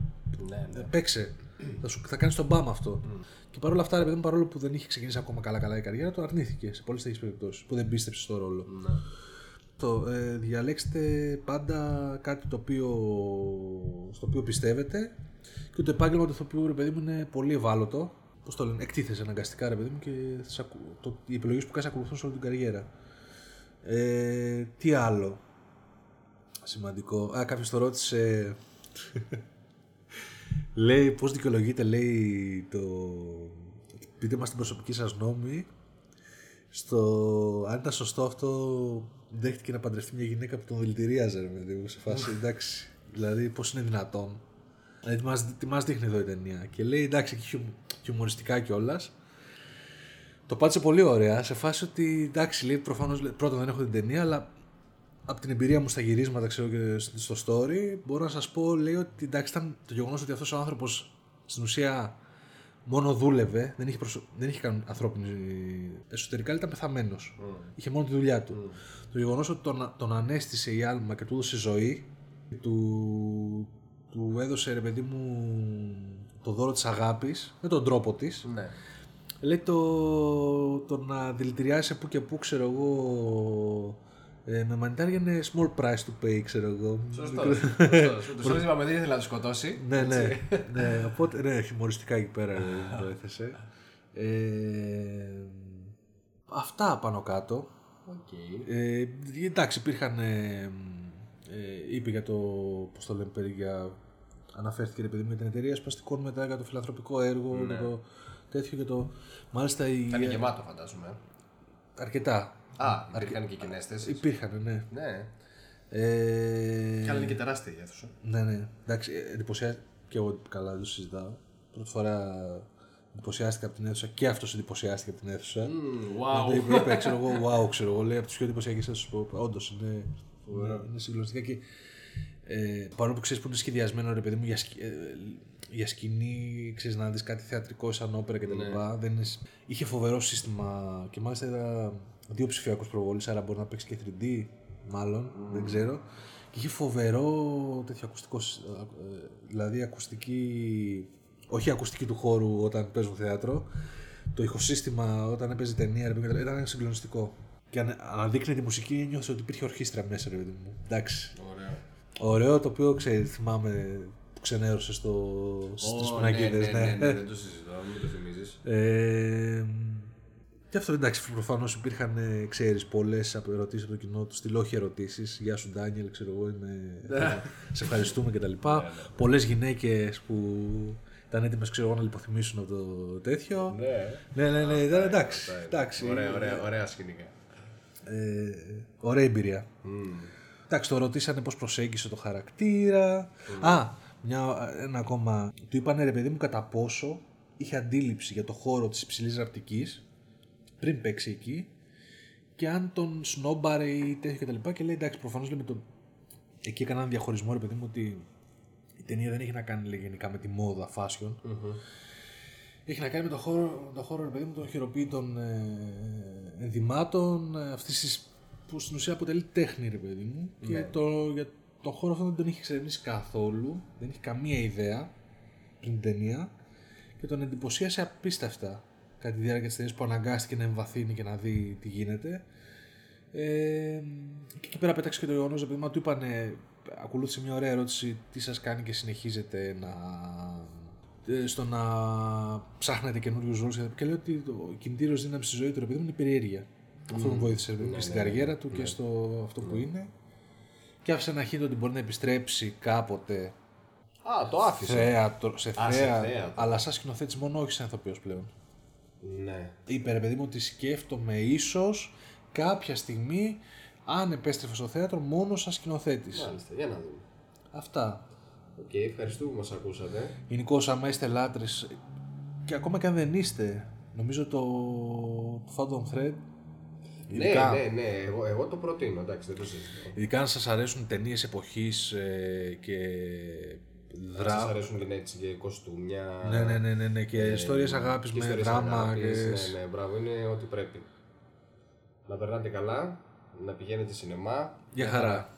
Ναι, ναι. Παίξε. Θα, σου, θα κάνεις τον μπαμ αυτό. Και παρόλα αυτά, ρε παιδί μου, παρόλο που δεν είχε ξεκινήσει ακόμα καλά-καλά η καριέρα, το αρνήθηκε σε πολλές τέτοιες περιπτώσεις που δεν πίστεψε στο ρόλο. Ναι. Το, ε, διαλέξτε πάντα κάτι το οποίο, στο οποίο πιστεύετε και το επάγγελμα του ηθοποιού ρε παιδί μου είναι πολύ ευάλωτο. Πώς το λένε, εκτίθεσαι αναγκαστικά ρε παιδί μου και σε ακου- το, οι επιλογές που κάνεις ακολουθούν σε όλη την καριέρα. Ε, τι άλλο σημαντικό; Α, κάποιος το ρώτησε. λέει πώς δικαιολογείται, λέει το. Πείτε μας την προσωπική σας νόμη στο αν ήταν σωστό αυτό δέχτηκε να παντρευτεί μια γυναίκα που τον δηλητηρίαζε ρε παιδί μου σε φάση εντάξει. Δηλαδή πως είναι δυνατόν. Δηλαδή τι μας, τι μας δείχνει εδώ η ταινία και λέει εντάξει και χιου, χιουμοριστικά κιόλας. το πάτησε πολύ ωραία σε φάση ότι εντάξει λέει προφανώς λέει, πρώτον δεν έχω την ταινία αλλά από την εμπειρία μου στα γυρίσματα ξέρω και στο story μπορώ να σας πω λέει ότι εντάξει ήταν το γεγονός ότι αυτός ο άνθρωπος στην ουσία μόνο δούλευε, δεν είχε, προσω... δεν είχε καν ανθρώπινη. Εσωτερικά ήταν πεθαμένος. Είχε μόνο τη δουλειά του. Το γεγονός ότι τον, τον ανέστησε η άλμα και του έδωσε ζωή, του, του έδωσε ρε παιδί μου το δώρο της αγάπης, με τον τρόπο της. ναι. Λέει το, το να δηλητηριάσει που και που, ξέρω εγώ, ε, με μανιτάρια είναι small price to pay, ξέρω εγώ. Σωστό. Τους όλου είπαμε δεν ήθελε να τους σκοτώσει. Ναι, ναι, ναι, οπότε, ναι, χιουμοριστικά εκεί πέρα ρε, το έθεσε. Ε, αυτά πάνω κάτω. Οκ. Ε, εντάξει, υπήρχαν. Ε, ε, είπε για το. Πώς το λέμε, περί για. Αναφέρθηκε ρε παιδί μου για την εταιρεία σπαστικών μετά για το φιλανθρωπικό έργο, για το τέτοιο και το. Μάλιστα η. Ήταν γεμάτο φαντάζομαι. Αρκετά. Α, υπήρχαν και κοινές θέσεις. Υπήρχαν, ναι. Ναι. Ε, Και αλλά είναι και τεράστια η αίθουσα. Ναι, ναι. Εντάξει, ε, εντυπωσιάστηκα και εγώ καλά, δεν το συζητάω. Πρώτη φορά εντυπωσιάστηκα από την αίθουσα και αυτός εντυπωσιάστηκε από την αίθουσα. Wow. Δηλαδή, είπε, είπε, ξέρω εγώ, wow, ξέρω εγώ, λέει από τις πιο εντυπωσιακές αίθουσε που όντως είναι, είναι συγκλονιστικά και ε, παρόλο που ξέρεις που είναι σχεδιασμένο ρε παιδί μου για, σκη- ε, για σκηνή, ξέρεις να δεις κάτι θεατρικό σαν όπερα κτλ. Δεν είναι... σ- Είχε φοβερό σύστημα και μάλιστα είδα δύο ψηφιακούς προβολή, άρα μπορεί να παίξει και 3D, μάλλον, δεν ξέρω. Και είχε φοβερό τέτοιο ακουστικό, σ- ε, δηλαδή ακουστική, όχι η ακουστική του χώρου όταν παίζουν θέατρο, το ηχοσύστημα όταν έπαιζε ταινία, ρε παιδί μου, ήταν συγκλονιστικό. Και αν, αναδείκνε τη μουσική, νιώθω ότι υπήρχε ορχήστρα μέσα, ρε παιδί μου. Εντάξει. Ωραίο. Ωραίο το οποίο ξέρει, θυμάμαι ξενέρωσες στο, Ω, στους ναι, πινακίδες. ναι, ναι, ναι, δεν το συζητώ, μην το θυμίζεις. Ε, και αυτό εντάξει, προφανώς υπήρχαν, ε, ξέρεις, πολλές ερωτήσεις από το κοινό τους, στυλ όχι ερωτήσεις. Γεια σου Ντάνιελ, ξέρω εγώ, είμαι... σε ευχαριστούμε κτλ. Πολλές γυναίκες που ήταν έτοιμες, ξέρω εγώ, να λιποθυμήσουν από το τέτοιο. Ναι. Ναι, ναι, ναι, ήταν εντάξει. εντάξει. Ωραία, ωραία, ωραία σκηνικά. Ε, ωραία εμπειρία. Εντάξει, το ρωτήσανε πώς προσέγγισε το χαρακτήρα. Α, μια, ένα ακόμα. Του είπανε ρε παιδί μου κατά πόσο είχε αντίληψη για το χώρο της υψηλής ραπτικής πριν παίξει εκεί και αν τον σνόμπαρε ή τέτοιο κτλ. Και, και λέει εντάξει, προφανώς λέμε τον... Εκεί έκανα ένα διαχωρισμό ρε παιδί μου ότι η ταινία δεν έχει να κάνει λέει, γενικά με τη μόδα fashion. Έχει να κάνει με το χώρο, το χώρο ρε παιδί μου, των χειροποίητων ε, ενδυμάτων, ε, αυτής της, που στην ουσία αποτελεί τέχνη, ρε παιδί μου. Και το, για τον χώρο αυτό δεν τον έχει εξερευνήσει καθόλου, δεν έχει καμία ιδέα πριν την ταινία και τον εντυπωσίασε απίστευτα κατά τη διάρκεια της ταινίας που αναγκάστηκε να εμβαθύνει και να δει τι γίνεται. Ε, και εκεί πέρα πέταξε και το γεγονός, επειδή μου του είπανε, ακολούθησε μια ωραία ερώτηση, τι σας κάνει και συνεχίζετε να ε, στο να ψάχνετε καινούριους ρόλους. Και λέει ότι το κινητήριος δύναμης στη ζωή του ρε παιδί μου είναι η περιέργεια. Αυτό τον βοήθησε ρε παιδί μου, και στην καριέρα του και στο αυτό που είναι. Και άφησε ένα χείρο ότι μπορεί να επιστρέψει κάποτε Α, το άφησε. θέατρο, σε Α, σε θέατρο, θέατρο. αλλά σαν σκηνοθέτης μόνο, όχι σαν ηθοποιός πλέον. Ναι. Είπε ρε παιδί μου ότι σκέφτομαι ίσως κάποια στιγμή αν επέστρεφε στο θέατρο μόνο σαν σκηνοθέτης. Μάλιστα, για να δούμε. Αυτά. Οκ, ευχαριστούμε που μας ακούσατε. Γενικώς, άμα είστε λάτρεις και ακόμα και αν δεν είστε, νομίζω το, το Phantom Thread. Ναι, Ειδικά, ναι, ναι, εγώ, εγώ το προτείνω, εντάξει, δεν το συζητώ. ειδικά αν σας αρέσουν ταινίες εποχής ε, και Αν δράμα. σας αρέσουν και έτσι και κοστούμια. Ναι, ναι, ναι, ναι, ναι, και ιστορίες αγάπης και με ιστορίες δράμα. αγάπης, και... Ναι, ναι, μπράβο, είναι ό,τι πρέπει. Να περνάτε καλά, να πηγαίνετε σινεμά. Για χαρά.